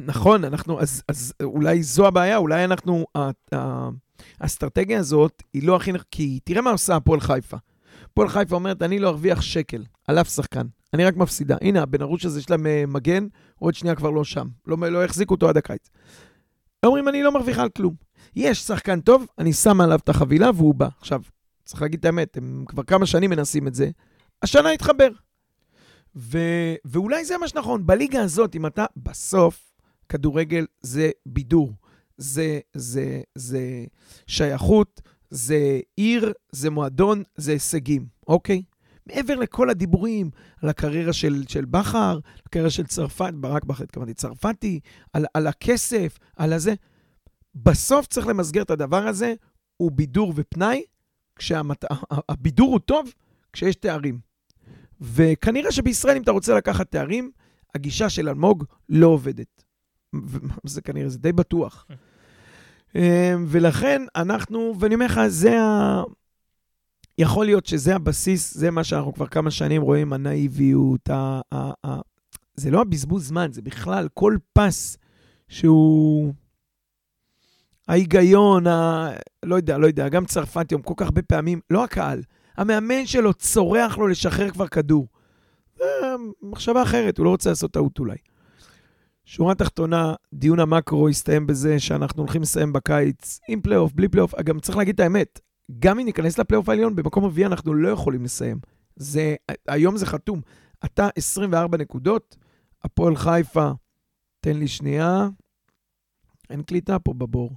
Speaker 2: נכון, אנחנו, אז, אז אולי זו הבעיה, אולי אנחנו, האסטרטגיה הזאת היא לא הכי, נכ- כי תראה מה עושה הפועל חיפה. הפועל חיפה אומרת, אני לא ארוויח שקל על אף שחקן, אני רק מפסידה. הנה, הבן ארוש הזה, יש להם אה, מגן, עוד שנייה כבר לא שם. לא, לא יחזיקו אותו עד הקיץ. אומרים, אני לא מרוויחה על כלום. יש שחקן טוב, אני שם עליו את החבילה והוא בא. עכשיו, צריך להגיד את האמת, הם כבר כמה שנים מנסים את זה. השנה התחבר. ו... ואולי זה מה שנכון. בליגה הזאת, אם אתה בסוף, כדורגל זה בידור, זה, זה, זה שייכות, זה עיר, זה מועדון, זה הישגים, אוקיי? מעבר לכל הדיבורים על הקריירה של, של בכר, הקריירה של צרפת, ברק בכר התכוונתי, צרפתי, על, על הכסף, על הזה, בסוף צריך למסגר את הדבר הזה, הוא בידור ופנאי, כשהבידור הוא טוב כשיש תארים. וכנראה שבישראל, אם אתה רוצה לקחת תארים, הגישה של אלמוג לא עובדת. זה כנראה, זה די בטוח. אמ, ולכן אנחנו, ואני אומר לך, זה ה... יכול להיות שזה הבסיס, זה מה שאנחנו כבר כמה שנים רואים, הנאיביות, ה... ה... ה... זה לא הבזבוז זמן, זה בכלל כל פס שהוא... ההיגיון, ה... לא יודע, לא יודע, גם צרפתי, כל כך הרבה פעמים, לא הקהל, המאמן שלו צורח לו לשחרר כבר כדור. מחשבה אחרת, הוא לא רוצה לעשות טעות אולי. שורה תחתונה, דיון המקרו הסתיים בזה שאנחנו הולכים לסיים בקיץ עם פלייאוף, בלי פלייאוף. גם צריך להגיד את האמת, גם אם ניכנס לפלייאוף העליון, במקום רביעי אנחנו לא יכולים לסיים. זה, היום זה חתום. אתה 24 נקודות, הפועל חיפה, תן לי שנייה, אין קליטה פה בבור.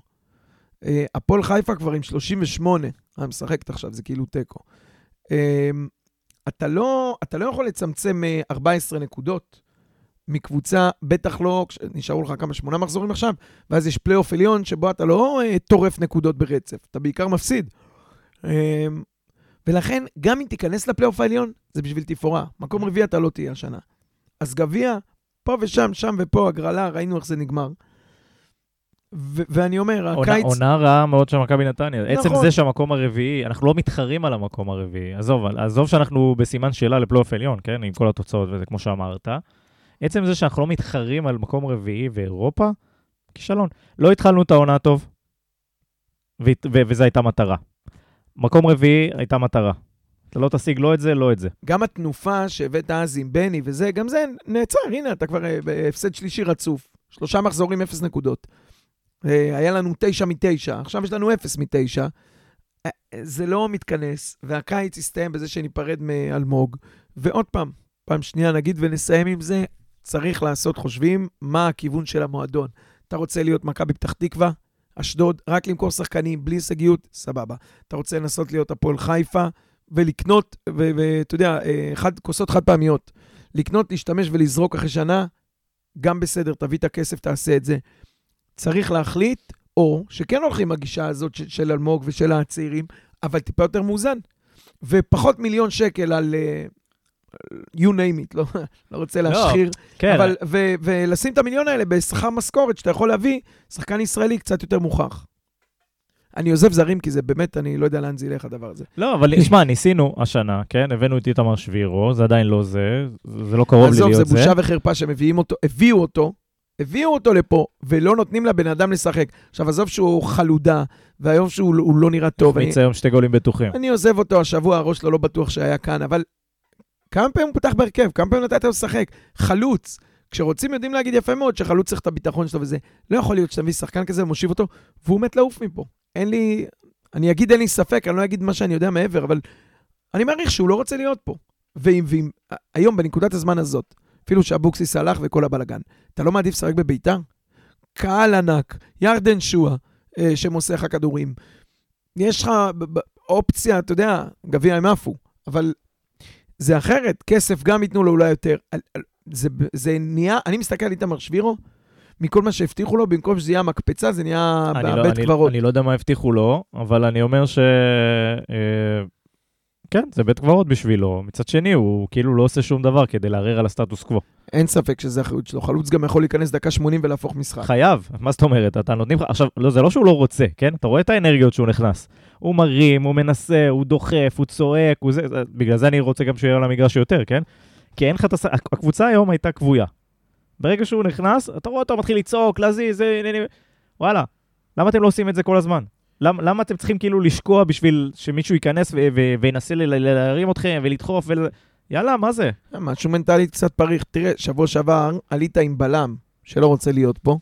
Speaker 2: אה, הפועל חיפה כבר עם 38, אני משחקת עכשיו, זה כאילו תיקו. אה, אתה לא, אתה לא יכול לצמצם אה, 14 נקודות מקבוצה, בטח לא, נשארו לך כמה, שמונה מחזורים עכשיו, ואז יש פלייאוף עליון שבו אתה לא אה, טורף נקודות ברצף, אתה בעיקר מפסיד. אה, ולכן, גם אם תיכנס לפלייאוף העליון, זה בשביל תפאורה. מקום רביעי אתה לא תהיה השנה. אז גביע, פה ושם, שם ופה, הגרלה, ראינו איך זה נגמר. ו- ואני אומר,
Speaker 1: עונה-
Speaker 2: הקיץ...
Speaker 1: עונה רעה מאוד של מכבי נתניה. עצם
Speaker 2: נכון.
Speaker 1: זה שהמקום הרביעי, אנחנו לא מתחרים על המקום הרביעי. עזוב, עזוב שאנחנו בסימן שאלה לפלייאוף עליון, כן? עם כל התוצאות וזה, כמו שאמרת. עצם זה שאנחנו לא מתחרים על מקום רביעי ואירופה, כישלון. לא התחלנו את העונה טוב, ו- ו- וזו הייתה מטרה. מקום רביעי הייתה מטרה. אתה לא תשיג לא את זה, לא את זה.
Speaker 2: גם התנופה שהבאת אז עם בני וזה, גם זה נעצר, הנה, אתה כבר אה, בהפסד שלישי רצוף. שלושה מחזורים, אפס נקודות. אה, היה לנו תשע מתשע, עכשיו יש לנו אפס מתשע. אה, זה לא מתכנס, והקיץ יסתיים בזה שניפרד מאלמוג. ועוד פעם, פעם שנייה נגיד ונסיים עם זה, צריך לעשות חושבים מה הכיוון של המועדון. אתה רוצה להיות מכבי פתח תקווה, אשדוד, רק למכור שחקנים, בלי הישגיות, סבבה. אתה רוצה לנסות להיות הפועל חיפה, ולקנות, ואתה יודע, אה, חד, כוסות חד פעמיות. לקנות, להשתמש ולזרוק אחרי שנה, גם בסדר, תביא את הכסף, תעשה את זה. צריך להחליט, או שכן הולכים הגישה הזאת של, של אלמוג ושל הצעירים, אבל טיפה יותר מאוזן. ופחות מיליון שקל על uh, you name it, לא, <laughs> לא רוצה להשחיר.
Speaker 1: כן,
Speaker 2: אבל, ו, ולשים את המיליון האלה בשכר משכורת שאתה יכול להביא שחקן ישראלי קצת יותר מוכח. אני עוזב זרים כי זה באמת, אני לא יודע לאן זה ילך הדבר הזה.
Speaker 1: לא, אבל <coughs> תשמע, ניסינו השנה, כן? הבאנו את איתמר שבירו, זה עדיין לא זה, זה לא קרוב לי
Speaker 2: עזוב,
Speaker 1: להיות
Speaker 2: זה
Speaker 1: זה.
Speaker 2: בושה וחרפה שמביאים אותו, הביאו אותו, הביאו אותו לפה, ולא נותנים לבן אדם לשחק. עכשיו, עזוב שהוא חלודה, והיום שהוא הוא לא נראה טוב.
Speaker 1: החמיץ היום שתי גולים בטוחים.
Speaker 2: אני עוזב אותו השבוע, הראש שלו לא בטוח שהיה כאן, אבל כמה פעמים הוא פתח בהרכב? כמה פעמים נתת לו לשחק? חלוץ. כשרוצים יודעים להגיד יפה מאוד שחלוץ צריך את הביטחון שלו וזה. לא יכול להיות שאתה מביא שחקן כזה ומושיב אותו, והוא מת לעוף מפה. אין לי... אני אגיד אין לי ספק, אני לא אגיד מה שאני יודע מעבר, אבל אני מעריך שהוא לא רוצה להיות פה. ואם, ואם היום, בנקודת הזמן הזאת, אפילו שאבוקסיס הלך וכל הבלגן, אתה לא מעדיף לשחק בביתר? קהל ענק, ירדן שואה, אה, שמוסר לך כדורים. יש לך אופציה, אתה יודע, גביע הם עפו, אבל זה אחרת, כסף גם ייתנו לו אולי יותר. זה, זה נהיה, אני מסתכל על איתמר שבירו, מכל מה שהבטיחו לו, במקום שזה יהיה המקפצה, זה נהיה
Speaker 1: אני לא-
Speaker 2: בית
Speaker 1: אני-
Speaker 2: קברות.
Speaker 1: אני לא יודע מה הבטיחו לו, אבל אני אומר ש... אה, כן, זה בית קברות בשבילו. מצד שני, הוא כאילו לא עושה שום דבר כדי לערער על הסטטוס קוו.
Speaker 2: אין ספק שזה אחריות שלו. חלוץ גם יכול להיכנס דקה 80 ולהפוך משחק.
Speaker 1: חייב, מה זאת אומרת? אתה נותנים לך... עכשיו, לא, זה לא שהוא לא רוצה, כן? אתה רואה את האנרגיות שהוא נכנס. הוא מרים, הוא מנסה, הוא דוחף, הוא צועק, הוא זה... בגלל זה אני רוצה גם שהוא יהיה על המגרש יותר, כן? כי אין לך את הס... הקבוצה היום הייתה כבויה. ברגע שהוא נכנס, אתה רואה אותו מתחיל לצעוק, להזיז, וואלה, למה אתם לא עושים את זה כל הזמן? למה, למה אתם צריכים כאילו לשקוע בשביל שמישהו ייכנס ו- ו- וינסה ל- ל- להרים אתכם ולדחוף ול... יאללה, מה זה?
Speaker 2: משהו מנטלית קצת פריך. תראה, שבוע שעבר עלית עם בלם שלא רוצה להיות פה.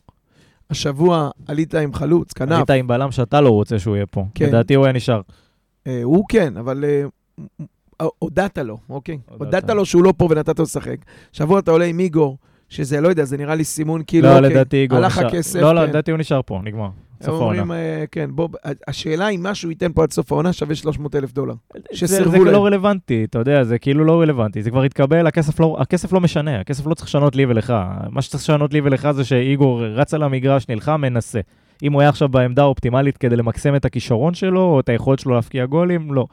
Speaker 2: השבוע עלית עם חלוץ, כנף.
Speaker 1: היית עם בלם שאתה לא רוצה שהוא יהיה פה.
Speaker 2: כן.
Speaker 1: לדעתי הוא היה נשאר.
Speaker 2: אה, הוא כן, אבל אה, אה, הודעת לו, אוקיי?
Speaker 1: הודעת.
Speaker 2: הודעת לו שהוא לא פה ונתת לו לשחק. שבוע אתה עולה עם איגור, שזה, לא יודע, זה נראה לי סימון כאילו,
Speaker 1: לא,
Speaker 2: אוקיי,
Speaker 1: לדעתי איגור
Speaker 2: הלך
Speaker 1: נשאר.
Speaker 2: הכסף,
Speaker 1: לא, לא,
Speaker 2: כן.
Speaker 1: לדעתי הוא נשאר פה, נגמר. סוף העונה.
Speaker 2: אה, כן, בוא, השאלה אם משהו ייתן פה עד סוף העונה שווה 300 אלף דולר.
Speaker 1: זה-
Speaker 2: שסירבו
Speaker 1: זה
Speaker 2: להם.
Speaker 1: לא רלוונטי, אתה יודע, זה כאילו לא רלוונטי. זה כבר התקבל, הכסף לא, הכסף לא משנה, הכסף לא צריך לשנות לי ולך. מה שצריך לשנות לי ולך זה שאיגור רץ על המגרש, נלחם, מנסה. אם הוא היה עכשיו בעמדה האופטימלית כדי למקסם את הכישרון שלו, או את היכולת שלו להפקיע גולים, לא.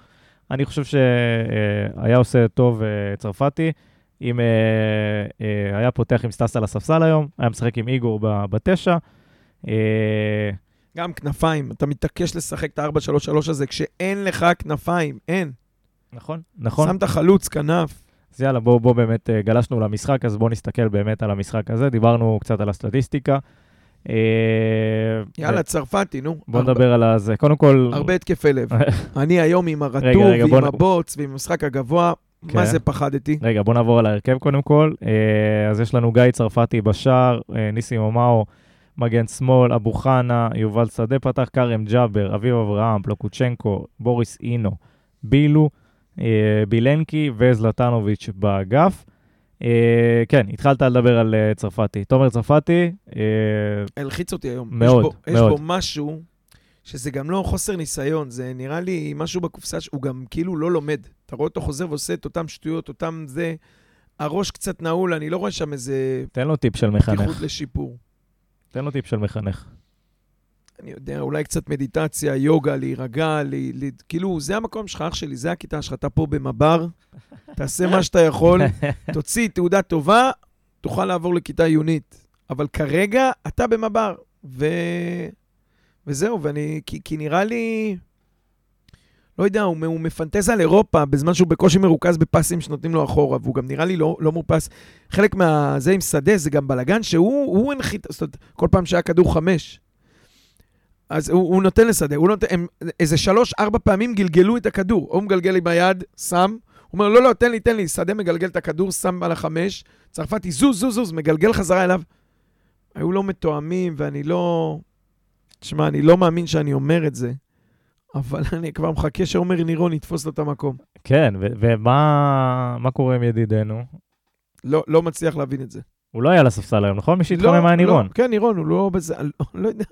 Speaker 1: אני חושב שהיה עושה טוב אה, צרפתי, אם אה, אה, היה פותח עם סטס על הספסל היום, היה משחק עם איגור ב- בתשע. אה,
Speaker 2: גם כנפיים, אתה מתעקש לשחק את ה-4-3-3 הזה כשאין לך כנפיים, אין.
Speaker 1: נכון, נכון.
Speaker 2: שמת חלוץ, כנף.
Speaker 1: אז יאללה, בואו בוא באמת אה, גלשנו למשחק, אז בואו נסתכל באמת על המשחק הזה. דיברנו קצת על הסטטיסטיקה. אה,
Speaker 2: יאללה, צרפתי, נו.
Speaker 1: בואו
Speaker 2: הרבה-
Speaker 1: נדבר על הזה. קודם כל,
Speaker 2: הרבה התקפי לב. <laughs> אני היום עם הרטוב,
Speaker 1: רגע, בוא
Speaker 2: ועם
Speaker 1: נ-
Speaker 2: הבוץ, ועם המשחק הגבוה,
Speaker 1: כן.
Speaker 2: מה זה פחדתי?
Speaker 1: רגע, בואו נעבור על ההרכב קודם כל. אה, אז יש לנו גיא צרפתי בשער, אה, ניסים אומאו, מגן שמאל, אבו חנה, יובל שדה פתח, כרם ג'אבר, אביב אברהם, פלוקוצ'נקו, בוריס אינו, בילו, אה, בילנקי וזלטנוביץ' באגף. כן, התחלת לדבר על צרפתי. תומר צרפתי,
Speaker 2: הלחיץ אותי היום.
Speaker 1: מאוד, מאוד.
Speaker 2: יש בו משהו שזה גם לא חוסר ניסיון, זה נראה לי משהו בקופסה שהוא גם כאילו לא לומד. אתה רואה אותו חוזר ועושה את אותם שטויות, אותם זה, הראש קצת נעול, אני לא רואה שם איזה
Speaker 1: תן לו טיפ של מחנך.
Speaker 2: פתיחות לשיפור.
Speaker 1: תן לו טיפ של מחנך.
Speaker 2: אני יודע, אולי קצת מדיטציה, יוגה, להירגע, ל... ל... כאילו, זה המקום שלך, אח שלי, זה הכיתה שלך, אתה פה במב"ר, תעשה מה שאתה יכול, <laughs> תוציא תעודה טובה, תוכל לעבור לכיתה עיונית. אבל כרגע אתה במב"ר, ו... וזהו, ואני... כי, כי נראה לי... לא יודע, הוא, הוא מפנטז על אירופה בזמן שהוא בקושי מרוכז בפסים שנותנים לו אחורה, והוא גם נראה לי לא, לא מאופס. חלק מהזה עם שדה זה גם בלאגן שהוא הוא הנחית, זאת אומרת, כל פעם שהיה כדור חמש. אז הוא, הוא נותן לשדה, הוא נותן, הם, איזה שלוש, ארבע פעמים גלגלו את הכדור. הוא מגלגל לי ביד, שם, הוא אומר, לא, לא, תן לי, תן לי. שדה מגלגל את הכדור, שם על החמש, צרפתי, זוז, זוז, זוז, מגלגל חזרה אליו. היו לא מתואמים, ואני לא... תשמע, אני לא מאמין שאני אומר את זה, אבל <laughs> אני כבר מחכה שעומר נירון יתפוס לו את המקום.
Speaker 1: כן, ו- ומה מה קורה עם ידידנו?
Speaker 2: לא, לא מצליח להבין את זה.
Speaker 1: הוא לא היה על הספסל היום, נכון? מי שהתחמם
Speaker 2: לא,
Speaker 1: היה נירון.
Speaker 2: לא, כן, נירון, הוא לא בזה, לא, לא יודע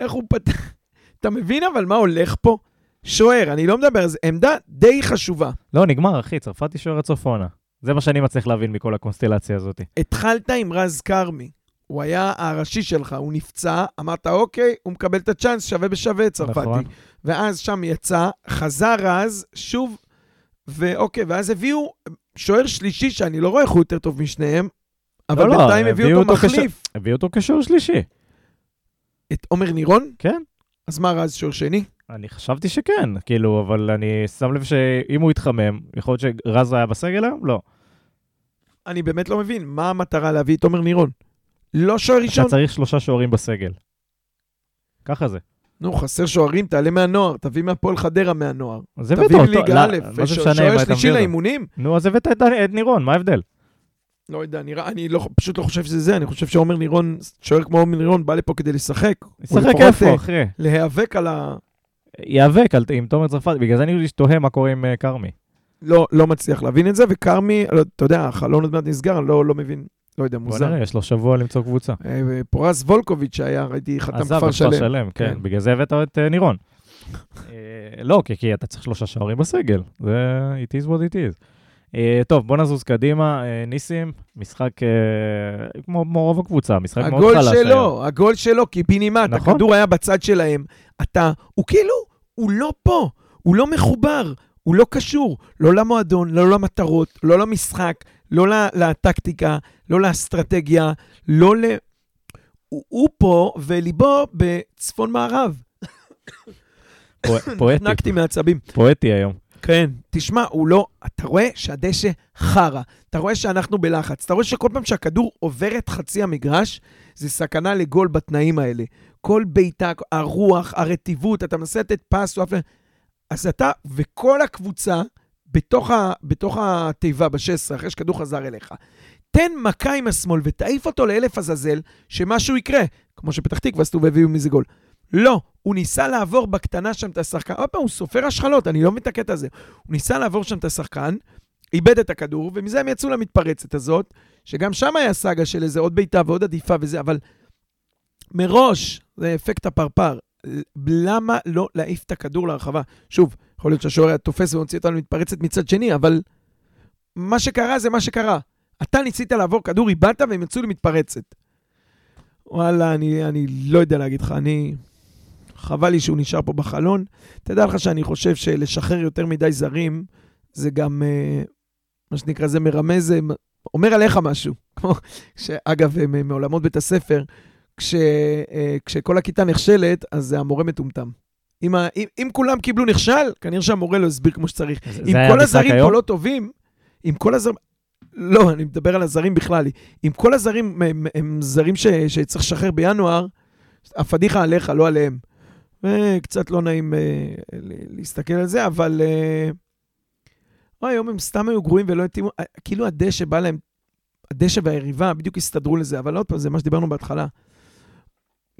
Speaker 2: איך הוא פתח... <laughs> אתה מבין אבל מה הולך פה? שוער, אני לא מדבר זה, עמדה די חשובה.
Speaker 1: לא, נגמר, אחי, צרפתי שוער עד סוף העונה. זה מה שאני מצליח להבין מכל הקונסטלציה הזאת.
Speaker 2: התחלת עם רז כרמי, הוא היה הראשי שלך, הוא נפצע, אמרת, אוקיי, הוא מקבל את הצ'אנס, שווה בשווה, צרפתי.
Speaker 1: נכון.
Speaker 2: ואז שם יצא, חזר רז, שוב, ואוקיי, ואז הביאו שוער שלישי, שאני לא רואה איך הוא יותר טוב משניהם, אבל
Speaker 1: לא,
Speaker 2: בינתיים
Speaker 1: הביאו
Speaker 2: הביאו אותו
Speaker 1: אותו כש-
Speaker 2: מחליף.
Speaker 1: הביאו אותו כשוער שלישי.
Speaker 2: את עומר נירון?
Speaker 1: כן.
Speaker 2: אז מה רז, שוער שני?
Speaker 1: אני חשבתי שכן, כאילו, אבל אני שם לב שאם הוא יתחמם, יכול להיות שרז היה בסגל היום? לא.
Speaker 2: אני באמת לא מבין, מה המטרה להביא את עומר נירון? לא שוער ראשון?
Speaker 1: אתה צריך שלושה שוערים בסגל. ככה זה.
Speaker 2: נו, חסר שוערים, תעלה מהנוער, תביא מהפועל חדרה מהנוער.
Speaker 1: אז הבאת
Speaker 2: תביא
Speaker 1: אותו.
Speaker 2: ליגה
Speaker 1: לא,
Speaker 2: א', שוער שלישי? לאימונים?
Speaker 1: נו, אז הבאת את את נירון, מה ההבדל?
Speaker 2: לא יודע, נראה, אני לא, פשוט לא חושב שזה זה, אני חושב שעומר נירון, שוער כמו עומר נירון, בא לפה כדי לשחק. לפחות,
Speaker 1: איפה,
Speaker 2: אה,
Speaker 1: אחי?
Speaker 2: להיאבק על ה...
Speaker 1: ייאבק על- עם תומר צרפתי, בגלל זה אני תוהה מה קורה עם אה, כרמי.
Speaker 2: לא, לא מצליח להבין את זה, וכרמי, לא, אתה יודע, החלון עוד מעט נסגר, אני לא, לא מבין, לא יודע,
Speaker 1: בוא
Speaker 2: מוזר.
Speaker 1: נראה, יש לו שבוע למצוא קבוצה.
Speaker 2: אה, פורז וולקוביץ' שהיה, ראיתי, חתם
Speaker 1: עזב
Speaker 2: כפר שלם.
Speaker 1: כפר שלם, כן,
Speaker 2: כן.
Speaker 1: בגלל זה הבאת את אה, נירון. אה, לא, כי- כי אתה צריך שלושה שוערים בסגל, זה it is what it is. טוב, בוא נזוז קדימה. ניסים, משחק כמו כמו רוב הקבוצה, משחק מאוד
Speaker 2: הגול
Speaker 1: חלש היום.
Speaker 2: שלו, הגול שלו, קיבינימט,
Speaker 1: נכון.
Speaker 2: הכדור היה בצד שלהם. אתה, הוא כאילו, הוא לא פה, הוא לא מחובר. הוא לא קשור, לא למועדון, לא למטרות, לא למשחק, לא לטקטיקה, לא לאסטרטגיה, לא ל... הוא, הוא פה וליבו בצפון מערב. <coughs>
Speaker 1: פואטי.
Speaker 2: נקתי מעצבים.
Speaker 1: פואטי היום.
Speaker 2: כן, תשמע, הוא לא... אתה רואה שהדשא חרא, אתה רואה שאנחנו בלחץ, אתה רואה שכל פעם שהכדור עובר את חצי המגרש, זה סכנה לגול בתנאים האלה. כל בעיטה, הרוח, הרטיבות, אתה מנסה לתת פס, או אף... אז אתה וכל הקבוצה בתוך, ה, בתוך התיבה ב-16, אחרי שכדור חזר אליך, תן מכה עם השמאל ותעיף אותו לאלף עזאזל, שמשהו יקרה, כמו שפתח תקווה עשו והביאו מזה גול. לא, הוא ניסה לעבור בקטנה שם את השחקן, עוד פעם, הוא סופר השחלות, אני לא מבין את הקטע הזה. הוא ניסה לעבור שם את השחקן, איבד את הכדור, ומזה הם יצאו למתפרצת הזאת, שגם שם היה סאגה של איזה עוד בעיטה ועוד עדיפה וזה, אבל מראש, זה אפקט הפרפר. למה לא להעיף את הכדור להרחבה? שוב, יכול להיות שהשוער היה תופס ומוציא אותנו מתפרצת מצד שני, אבל מה שקרה זה מה שקרה. אתה ניסית לעבור כדור, איבדת והם יצאו למתפרצת. וואלה, אני, אני לא יודע להגיד לך, אני... חבל לי שהוא נשאר פה בחלון. תדע לך שאני חושב שלשחרר יותר מדי זרים, זה גם, אה, מה שנקרא, זה מרמז, זה אומר עליך משהו. <laughs> כמו, שאגב, מעולמות בית הספר, כש, אה, כשכל הכיתה נכשלת, אז המורה מטומטם. אם, ה, אם, אם כולם קיבלו נכשל, כנראה שהמורה לא הסביר כמו שצריך. אם כל הזרים היום? פה לא טובים, אם כל הזרים... לא, אני מדבר על הזרים בכלל. אם כל הזרים הם, הם זרים ש, שצריך לשחרר בינואר, הפדיחה עליך, לא עליהם. קצת לא נעים אה, להסתכל על זה, אבל... אה, היום הם סתם היו גרועים ולא התאימו, אה, כאילו הדשא בא להם, הדשא והיריבה בדיוק הסתדרו לזה, אבל עוד פעם, זה מה שדיברנו בהתחלה.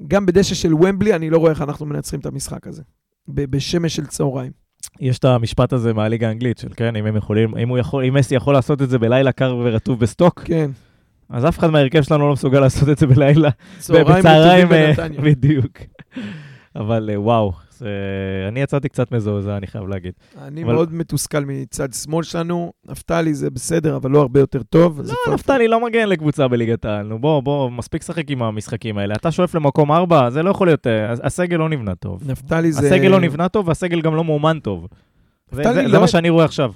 Speaker 2: גם בדשא של ומבלי, אני לא רואה איך אנחנו מנצחים את המשחק הזה, בשמש של צהריים.
Speaker 1: יש את המשפט הזה מהליגה האנגלית, של כן, אם הם יכולים, אם הוא יכול, אם מסי יכול לעשות את זה בלילה קר ורטוב בסטוק,
Speaker 2: כן.
Speaker 1: אז אף אחד מההרכב שלנו לא מסוגל לעשות את זה בלילה,
Speaker 2: צהריים
Speaker 1: בצהריים, בדיוק. אבל אה, וואו, זה... אני יצאתי קצת מזועזע, אני חייב להגיד.
Speaker 2: אני אבל... מאוד מתוסכל מצד שמאל שלנו. נפתלי זה בסדר, אבל לא הרבה יותר טוב.
Speaker 1: לא, נפתלי לא מגן לקבוצה בליגת העל. נו, בוא, בוא, מספיק לשחק עם המשחקים האלה. אתה שואף למקום ארבע, זה לא יכול להיות... אה, הסגל לא נבנה טוב.
Speaker 2: נפתלי זה...
Speaker 1: הסגל לא נבנה טוב, והסגל גם לא מאומן טוב. זה, זה, לא... זה מה שאני רואה עכשיו.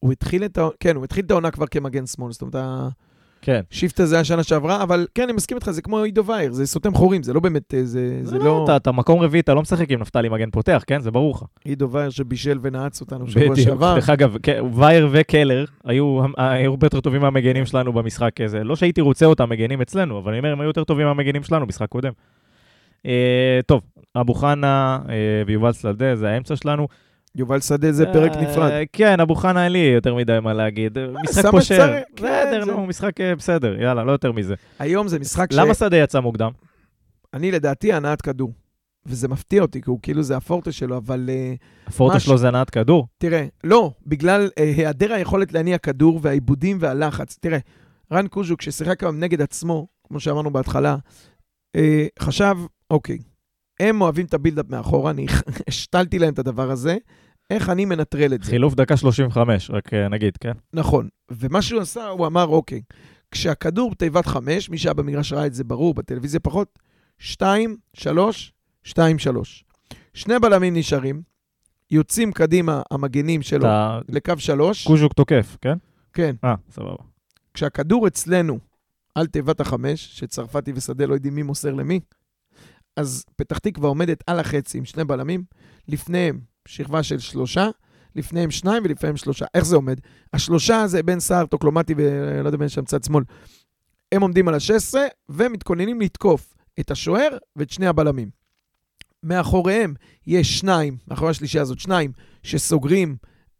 Speaker 2: הוא התחיל את העונה, כן, הוא התחיל את העונה כבר כמגן שמאל, זאת אומרת,
Speaker 1: כן.
Speaker 2: שיפטה זה השנה שעברה, אבל כן, אני מסכים איתך, זה כמו עידו וייר, זה סותם חורים, זה לא באמת, אה, זה, זה לא... לא...
Speaker 1: אתה, אתה מקום רביעי, אתה לא משחק עם נפתלי מגן פותח, כן? זה ברור לך.
Speaker 2: עידו וייר שבישל ונעץ אותנו שבוע שעבר.
Speaker 1: דרך אגב, וייר וקלר היו הרבה יותר טובים מהמגנים שלנו במשחק הזה. לא שהייתי רוצה אותם מגנים אצלנו, אבל אני אומר, הם היו יותר טובים מהמגנים שלנו במשחק קודם. אה, טוב, אבו חנה אה, ויובל סלדה, זה האמצע שלנו.
Speaker 2: יובל שדה זה פרק אה, נפרד.
Speaker 1: כן, אבו חנה אין לי יותר מדי מה להגיד. משחק פושר. בסדר, נו, משחק אה, בסדר, יאללה, לא יותר מזה.
Speaker 2: היום זה משחק
Speaker 1: ש... למה שדה יצא מוקדם?
Speaker 2: אני, לדעתי, הנעת כדור. וזה מפתיע אותי, כי הוא כאילו זה הפורטה שלו, אבל... אה,
Speaker 1: הפורטה שלו זה הנעת כדור?
Speaker 2: תראה, לא, בגלל היעדר היכולת להניע כדור והעיבודים והלחץ. תראה, רן קוז'ו, כששיחק היום נגד עצמו, כמו שאמרנו בהתחלה, חשב, אוקיי, הם אוהבים את הבילדאפ מאחורה, אני <laughs> השתלתי להם את הדבר הזה. איך אני מנטרל את זה?
Speaker 1: חילוף דקה 35, רק אה, נגיד, כן?
Speaker 2: נכון. ומה שהוא עשה, הוא אמר, אוקיי, כשהכדור בתיבת 5, מי שהיה במגרש ראה את זה ברור, בטלוויזיה פחות, 2, 3, 2, 3. שני בלמים נשארים, יוצאים קדימה המגנים שלו אתה... לקו 3.
Speaker 1: קוז'וק תוקף, כן?
Speaker 2: כן.
Speaker 1: אה, סבבה.
Speaker 2: כשהכדור אצלנו על תיבת החמש, שצרפתי ושדה לא יודעים מי מוסר למי, אז פתח תקווה עומדת על החצי עם שני בלמים, לפניהם שכבה של שלושה, לפניהם שניים ולפניהם שלושה. איך זה עומד? השלושה זה בן סער, טוקלומטי ולא יודע בין שם צד שמאל. הם עומדים על ה-16 ומתכוננים לתקוף את השוער ואת שני הבלמים. מאחוריהם יש שניים, מאחורי השלישייה הזאת, שניים שסוגרים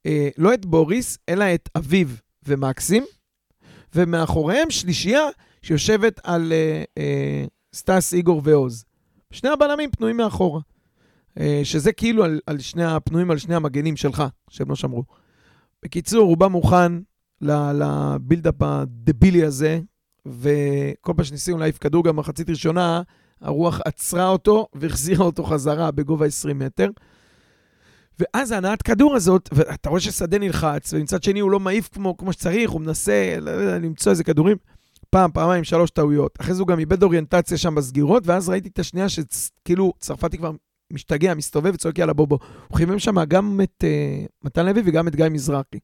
Speaker 2: אה, לא את בוריס, אלא את אביב ומקסים, ומאחוריהם שלישייה שיושבת על אה, אה, סטס, איגור ועוז. שני הבלמים פנויים מאחורה. אה, שזה כאילו על, על שני הפנויים על שני המגנים שלך, שהם לא שמרו. בקיצור, הוא בא מוכן לבילדאפ הדבילי הזה, וכל פעם שניסינו להעיף כדור גם מחצית ראשונה, הרוח עצרה אותו והחזירה אותו חזרה בגובה 20 מטר. ואז ההנעת כדור הזאת, ואתה רואה ששדה נלחץ, ומצד שני הוא לא מעיף כמו, כמו שצריך, הוא מנסה לא יודע, למצוא איזה כדורים. פעם, פעמיים, שלוש טעויות. אחרי זה הוא גם איבד אוריינטציה שם בסגירות, ואז ראיתי את השנייה שכאילו צרפתי כבר משתגע, מסתובב וצועק יאללה בוא. הוא חימם שם גם את אה, מתן לוי וגם את גיא מזרחי.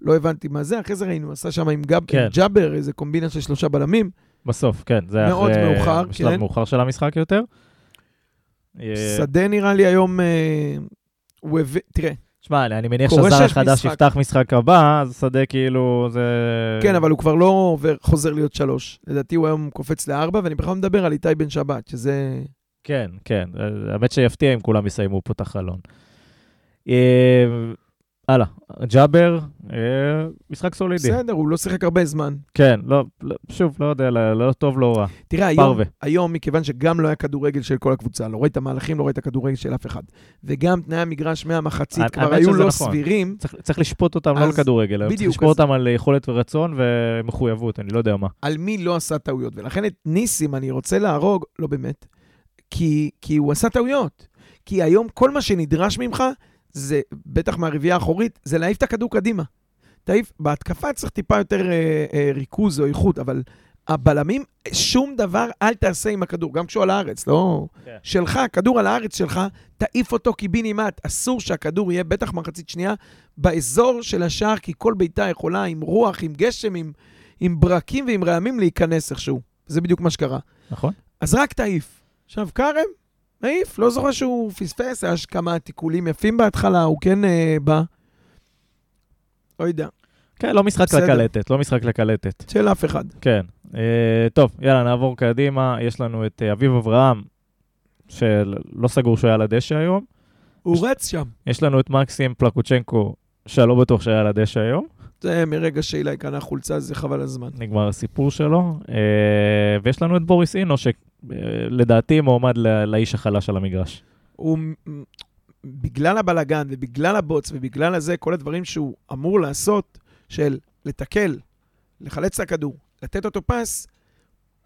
Speaker 2: לא הבנתי מה זה, אחרי זה ראינו, עשה שם עם גב-
Speaker 1: כן.
Speaker 2: ג'אבר, איזה קומבינה של שלושה בלמים.
Speaker 1: בסוף, כן. זה היה
Speaker 2: מאוד
Speaker 1: אחרי-
Speaker 2: מאוחר,
Speaker 1: בשלב
Speaker 2: כן.
Speaker 1: מאוחר של המשחק יותר.
Speaker 2: שדה נראה לי היום, אה, הוא הביא, תראה,
Speaker 1: שמע, אני מניח שהזר החדש. יפתח משחק הבא, אז שדה כאילו זה...
Speaker 2: כן, אבל הוא כבר לא עובר, חוזר להיות שלוש. לדעתי הוא היום קופץ לארבע, ואני בכלל מדבר על איתי בן שבת, שזה...
Speaker 1: כן, כן. האמת שיפתיע אם כולם יסיימו פה את החלון. אה, הלאה, ג'אבר, אה, משחק סולידי.
Speaker 2: בסדר, הוא לא שיחק הרבה זמן.
Speaker 1: כן, לא, לא- שוב, לא יודע, לא לא טוב, לא רע.
Speaker 2: תראה, היום. היום, מכיוון שגם לא היה כדורגל של כל הקבוצה, לא ראית מהלכים, לא ראית כדורגל של אף אחד, וגם תנאי המגרש מהמחצית
Speaker 1: האמת
Speaker 2: כבר היו לא
Speaker 1: נכון.
Speaker 2: סבירים,
Speaker 1: צריך, צריך לשפוט אותם לא
Speaker 2: אז
Speaker 1: לכדורגל, אלא צריך לשפוט אותם על יכולת ורצון ומחויבות, אני לא יודע מה.
Speaker 2: על מי לא עשה טעויות. ולכן את ניסים אני רוצה להרוג, לא באמת, כי, כי הוא עשה טעויות. כי היום כל מה שנדרש ממך, זה, בטח מהרביעייה האחורית, זה להעיף את הכדור קדימה. תעיף, בהתקפה צריך טיפה יותר אה, אה, ריכוז או איכות, אבל הבלמים, שום דבר אל תעשה עם הכדור, גם כשהוא על הארץ, לא...
Speaker 1: כן.
Speaker 2: שלך, הכדור על הארץ שלך, תעיף אותו קיבינימט. אסור שהכדור יהיה, בטח מחצית שנייה, באזור של השער, כי כל בעיטה יכולה עם רוח, עם גשם, עם, עם ברקים ועם רעמים להיכנס איכשהו. זה בדיוק מה שקרה.
Speaker 1: נכון?
Speaker 2: אז רק תעיף. עכשיו, כרם, מעיף, לא זוכר שהוא פספס, היה ש- כמה תיקולים יפים בהתחלה, הוא כן אה, בא. לא יודע,
Speaker 1: כן, לא משחק
Speaker 2: בסדר.
Speaker 1: לקלטת, לא משחק לקלטת.
Speaker 2: של אף אחד.
Speaker 1: כן. אה, טוב, יאללה, נעבור קדימה. יש לנו את אה, אביב אברהם, שלא סגור שהוא היה על הדשא היום.
Speaker 2: הוא רץ שם.
Speaker 1: יש לנו את מקסים פלקוצ'נקו, שלא בטוח שהיה על הדשא היום.
Speaker 2: זה מרגע שאילי קנה חולצה, זה חבל הזמן.
Speaker 1: נגמר הסיפור שלו. אה, ויש לנו את בוריס אינו, שלדעתי מועמד ל- לאיש החלש על המגרש.
Speaker 2: הוא, בגלל הבלגן ובגלל הבוץ ובגלל הזה, כל הדברים שהוא אמור לעשות, של לתקל, לחלץ את הכדור, לתת אותו פס,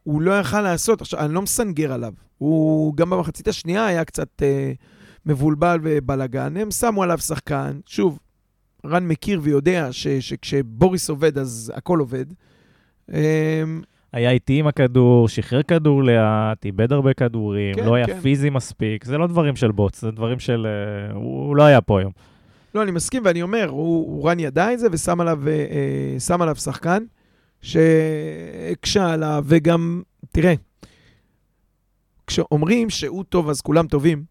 Speaker 2: הוא לא יכל לעשות. עכשיו, אני לא מסנגר עליו. הוא גם במחצית השנייה היה קצת אה, מבולבל ובלגן. הם שמו עליו שחקן. שוב, רן מכיר ויודע ש, שכשבוריס עובד, אז הכל עובד. אה,
Speaker 1: היה איטי עם הכדור, שחרר כדור לאט, איבד הרבה כדורים,
Speaker 2: כן,
Speaker 1: לא היה
Speaker 2: כן.
Speaker 1: פיזי מספיק. זה לא דברים של בוץ, זה דברים של... אה, הוא הוא לא היה פה היום.
Speaker 2: לא, אני מסכים, ואני אומר, הוא, הוא רן ידע את זה ושם עליו, אה, אה, עליו שחקן שהקשה עליו, וגם, תראה, כשאומרים שהוא טוב אז כולם טובים,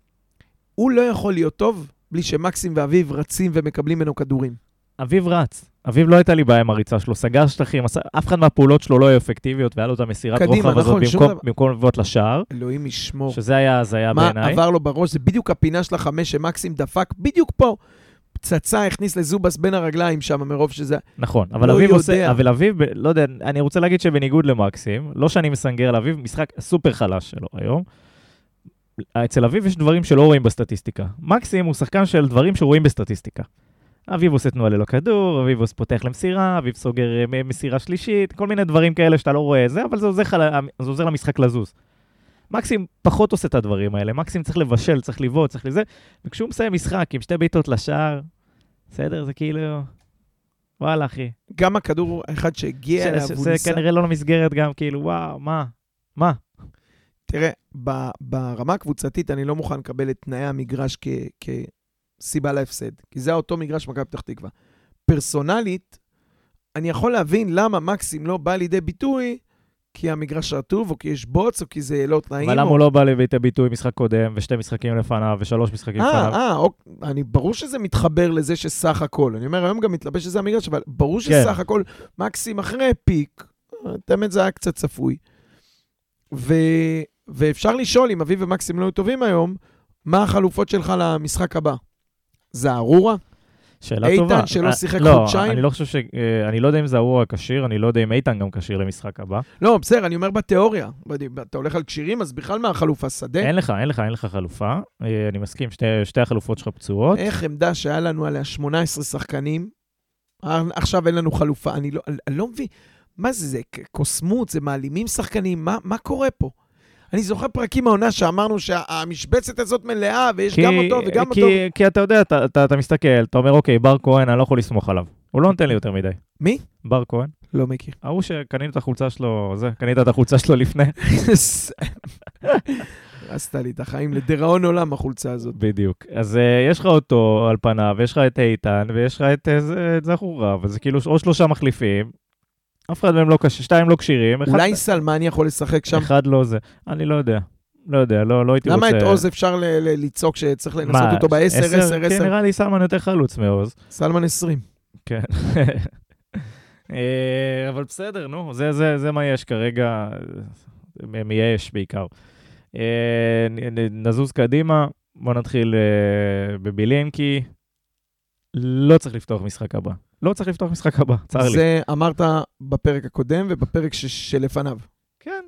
Speaker 2: הוא לא יכול להיות טוב בלי שמקסים ואביב רצים ומקבלים ממנו כדורים.
Speaker 1: אביב רץ. אביב לא הייתה לי בעיה עם הריצה שלו, סגר שטחים, אף אחד מהפעולות שלו לא היו אפקטיביות, והיה לו את המסירת רוחב הזאת
Speaker 2: נכון,
Speaker 1: במקום, לבעוט לשער,
Speaker 2: אלוהים ישמור.
Speaker 1: שזה היה הזיה
Speaker 2: מה
Speaker 1: בעיניי.
Speaker 2: עבר לו בראש? זה בדיוק הפינה של החמש שמקסים דפק בדיוק פה. פצצה הכניס לזובס בין הרגליים שם, מרוב שזה...
Speaker 1: נכון, אבל
Speaker 2: לא
Speaker 1: אביב
Speaker 2: יודע.
Speaker 1: עושה, אבל אביב, לא יודע, אני רוצה להגיד שבניגוד למקסים, לא שאני מסנגר על אביב, משחק סופר חלש שלו היום. אצל אביב יש דברים שלא רואים בסטטיסטיקה. מקסים הוא שחקן של דברים שרואים בסטטיסטיקה. אביב עושה תנועה ללא כדור, אביב עושה פותח למסירה, אביב סוגר אה, מסירה שלישית, כל מיני דברים כאלה שאתה לא רואה זה, אבל זה עוזר, ל- זה עוזר למשחק לזוז. מקסים פחות עושה את הדברים האלה, מקסים צריך לבשל, צריך לבעוט, צריך לזה, וכשהוא מסיים משחק עם שתי בעיטות לשער, בסדר, זה כאילו... וואלה, אחי.
Speaker 2: גם הכדור האחד שהגיע אליו, הוא
Speaker 1: זה
Speaker 2: ניסה...
Speaker 1: כנראה לא למסגרת גם, כאילו, וואו, מה? מה?
Speaker 2: תראה, ברמה הקבוצתית אני לא מוכן לקבל את תנאי המגרש כ- כסיבה להפסד, כי זה אותו מגרש מכבי פתח תקווה. פרסונלית, אני יכול להבין למה מקסים לא בא לידי ביטוי, כי המגרש רטוב, או כי יש בוץ, או כי זה לא תנאים.
Speaker 1: אבל למה
Speaker 2: או...
Speaker 1: הוא לא בא לידי ביטוי משחק קודם, ושתי משחקים לפניו, ושלוש משחקים
Speaker 2: אה,
Speaker 1: לפניו?
Speaker 2: אה, אוק, אני, ברור שזה מתחבר לזה שסך הכל. אני אומר, היום גם מתלבש שזה המגרש, אבל ברור
Speaker 1: כן.
Speaker 2: שסך הכל, מקסים אחרי פיק, תמיד זה היה קצת צפוי. ו, ואפשר לשאול, אם אביב ומקסים לא היו טובים היום, מה החלופות שלך למשחק הבא? זה ארורה?
Speaker 1: שאלה
Speaker 2: איתן,
Speaker 1: טובה.
Speaker 2: שלא
Speaker 1: אה,
Speaker 2: שיחק
Speaker 1: לא,
Speaker 2: חודשיים?
Speaker 1: אני לא חושב ש... אה, אני לא יודע אם זה ארורה כשיר, אני לא יודע אם איתן גם כשיר למשחק הבא.
Speaker 2: לא, בסדר, אני אומר בתיאוריה. אתה הולך על כשירים, אז בכלל מה החלופה? שדה?
Speaker 1: אין לך, אין לך, אין לך חלופה. אה, אני מסכים, שתי- שתי החלופות שלך פצועות.
Speaker 2: איך עמדה שהיה לנו עליה 18 שחקנים, עכשיו אין לנו חלופה. אני לא, אני, לא מבין, מה זה, זה קוסמות, זה מעלימים שחקנים, מה, מה קורה פה? אני זוכר פרקים מהעונה שאמרנו שהמשבצת הזאת מלאה, ויש
Speaker 1: כי-
Speaker 2: גם אותו וגם
Speaker 1: כי-
Speaker 2: אותו.
Speaker 1: כי אתה יודע, אתה- אתה אתה מסתכל, אתה אומר, אוקיי, בר כהן, אני לא יכול לסמוך עליו. הוא לא נותן לי יותר מדי.
Speaker 2: מי?
Speaker 1: בר כהן.
Speaker 2: לא מכיר.
Speaker 1: ההוא שקנית את החולצה שלו, זה, קנית את החולצה שלו לפני. <laughs>
Speaker 2: הרסת לי את החיים לדיראון עולם, החולצה הזאת.
Speaker 1: בדיוק. אז uh, יש לך אותו על פניו, ויש לך את איתן, ויש לך את, uh, את זכורה, וזה כאילו או שלושה מחליפים, אף אחד מהם לא קשה, שתיים לא כשירים. אחד-
Speaker 2: אולי סלמני יכול לשחק שם?
Speaker 1: אחד לא זה. אני לא יודע. לא יודע, לא, לא הייתי
Speaker 2: למה
Speaker 1: רוצה...
Speaker 2: את עוז אפשר לצעוק שצריך לנסות
Speaker 1: מה,
Speaker 2: אותו ב-10, 10,
Speaker 1: כן,
Speaker 2: 10?
Speaker 1: נראה לי סלמן יותר חלוץ מעוז.
Speaker 2: סלמן 20.
Speaker 1: כן. <laughs> אה, אבל בסדר, נו, זה, זה, זה מה יש כרגע, אה, מייאש בעיקר. אה, נזוז קדימה, בוא נתחיל בבילינקי. לא צריך לפתוח משחק הבא. לא צריך לפתוח משחק הבא, צר לי.
Speaker 2: זה אמרת בפרק הקודם ובפרק ש- שלפניו.
Speaker 1: כן,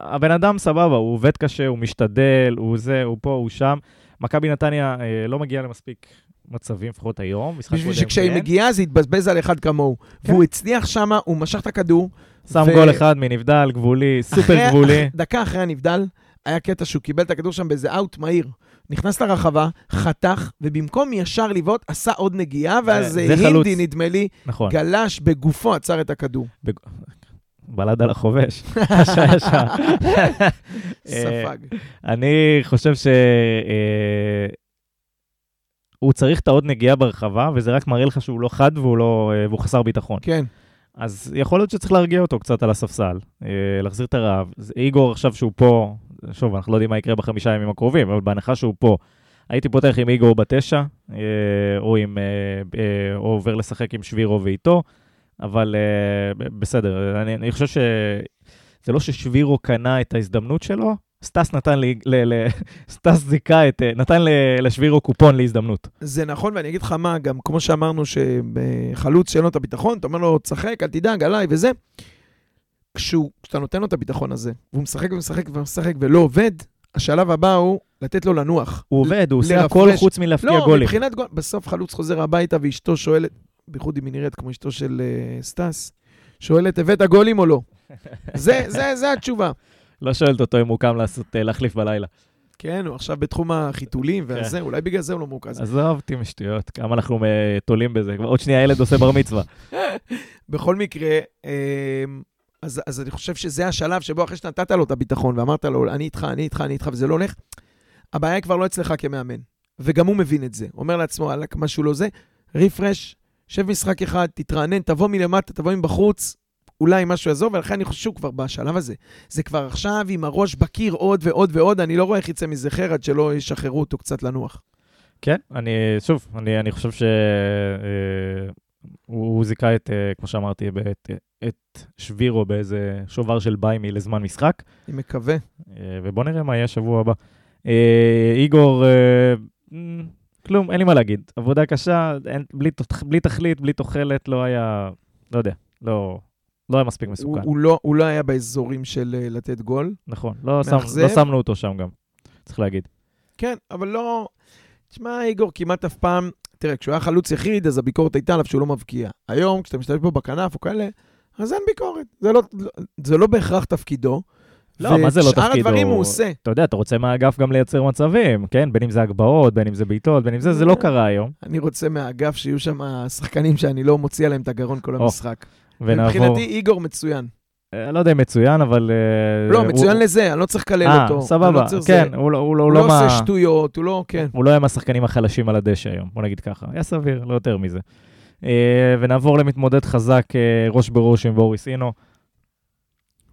Speaker 1: הבן אדם סבבה, הוא עובד קשה, הוא משתדל, הוא זה, הוא פה, הוא שם. מכבי נתניה אה, לא מגיעה למספיק מצבים, לפחות היום.
Speaker 2: בשביל שכשהיא
Speaker 1: כן.
Speaker 2: מגיעה זה יתבזבז על אחד כמוהו.
Speaker 1: כן.
Speaker 2: והוא הצליח שמה, הוא משך את הכדור.
Speaker 1: שם
Speaker 2: ו-
Speaker 1: גול אחד מנבדל, גבולי, סופר
Speaker 2: אחרי-
Speaker 1: גבולי. <laughs>
Speaker 2: דקה אחרי הנבדל, היה קטע שהוא קיבל את הכדור שם באיזה אאוט מהיר. נכנס לרחבה, חתך, ובמקום ישר לבעוט, עשה עוד נגיעה, ואז אה. הינדי, נדמה לי,
Speaker 1: נכון.
Speaker 2: גלש בגופו, עצר את הכדור.
Speaker 1: בלד על החובש. <laughs> ישר, ישר. אה,
Speaker 2: ספג.
Speaker 1: אני חושב ש... אה, הוא צריך את העוד נגיעה ברחבה, וזה רק מראה לך שהוא לא חד והוא, לא, והוא חסר ביטחון.
Speaker 2: כן.
Speaker 1: אז יכול להיות שצריך להרגיע אותו קצת על הספסל, להחזיר את הרעב. איגור עכשיו שהוא פה, שוב, אנחנו לא יודעים מה יקרה בחמישה ימים הקרובים, אבל בהנחה שהוא פה, הייתי פותח עם איגור בתשע, אה, או, עם, אה, אה, או עובר לשחק עם שבירו ואיתו, אבל אה, בסדר, אני, אני חושב שזה לא ששבירו קנה את ההזדמנות שלו, סטס נתן לי, ל, ל, <laughs> סטס זיכה את, אה, נתן לשבירו קופון להזדמנות.
Speaker 2: זה נכון, ואני אגיד לך מה, גם כמו שאמרנו שבחלוץ שאין לו את הביטחון, אתה אומר לו, תשחק, אל תדאג, עליי וזה. כשהוא, כשאתה נותן לו את הביטחון הזה, והוא משחק ומשחק ומשחק ולא עובד, השלב הבא הוא לתת לו לנוח.
Speaker 1: הוא עובד, הוא עושה. הכל חוץ מלהפקיע
Speaker 2: לא,
Speaker 1: גולים.
Speaker 2: מבחינת גול, בסוף חלוץ חוזר הביתה ואשתו שואלת, בייחוד אם היא נראית כמו אשתו של uh, סטס, שואלת, הבאת גולים או לא? <laughs> זה, זה, זה התשובה.
Speaker 1: לא שואלת אותו אם הוא קם לעשות, אה, להחליף בלילה.
Speaker 2: כן, הוא עכשיו בתחום החיתולים והזה, אולי בגלל זה הוא לא מורכז.
Speaker 1: עזוב אותי משטויות, כמה אנחנו אה, תולים בזה. עוד שנייה הילד עושה בר מצווה. <laughs>
Speaker 2: בכל מקרה, אז, אז אני חושב שזה השלב שבו אחרי שנתת לו את הביטחון ואמרת לו, אני איתך, אני איתך, אני איתך, וזה לא הולך, הבעיה היא כבר לא אצלך כמאמן. וגם הוא מבין את זה. אומר לעצמו, וואלכ, משהו לא זה, רפרש, שב משחק אחד, תתרענן, תבוא מלמטה, תבוא מבחוץ, אולי משהו יעזור, ולכן אני חושב שהוא כבר בשלב הזה. זה כבר עכשיו עם הראש בקיר עוד ועוד ועוד, אני לא רואה איך יצא מזה חרא עד שלא ישחררו אותו קצת לנוח.
Speaker 1: כן, אני, שוב, אני, אני חושב שהוא הוא זיכה את, אה, כמו שאמרתי, את, את שבירו באיזה שובר של ביימי לזמן משחק,
Speaker 2: אני מקווה.
Speaker 1: אה, ובוא נראה מה יהיה שבוע הבא. אה, איגור, כלום, אין לי מה להגיד. עבודה קשה, אין, בלי, בלי תכלית, בלי תוחלת, לא היה, לא יודע, לא, לא היה מספיק
Speaker 2: הוא,
Speaker 1: מסוכן.
Speaker 2: הוא, לא, הוא לא היה באזורים של לתת גול.
Speaker 1: נכון, לא, שם. לא שמנו אותו שם גם, צריך להגיד.
Speaker 2: כן, אבל לא... תשמע, איגור כמעט אף פעם... תראה, כשהוא היה חלוץ יחיד, אז הביקורת הייתה עליו שהוא לא מבקיע. היום, כשאתה משתמש בו בכנף או כאלה, אז אין ביקורת. זה לא, זה לא בהכרח תפקידו.
Speaker 1: לא, מה זה לא
Speaker 2: ושאר
Speaker 1: תפקידו?
Speaker 2: הדברים הוא עושה.
Speaker 1: אתה יודע, אתה רוצה מהאגף גם לייצר מצבים, כן? בין אם זה הגבהות, בין אם זה בעיטות, בין אם זה, זה לא קרה היום.
Speaker 2: אני רוצה מהאגף שיהיו שם שחקנים שאני לא מוציא עליהם את הגרון כל המשחק.
Speaker 1: ונעבור...
Speaker 2: מבחינתי, איגור מצוין.
Speaker 1: אה, לא יודע אם מצוין, אבל... אה,
Speaker 2: לא, מצוין לזה, אני לא צריך לקלל
Speaker 1: אה,
Speaker 2: אותו. אני
Speaker 1: סבבה, כן. הוא לא- הוא לא
Speaker 2: לא. עושה שטויות, הוא לא... כן.
Speaker 1: הוא לא היה מהשחקנים החלשים על הדשא היום, בוא נגיד ככה. היה סביר, לא יותר מזה. אה, ונעבור למתמודד חזק, אה, ראש בראש עם בוריס אינו.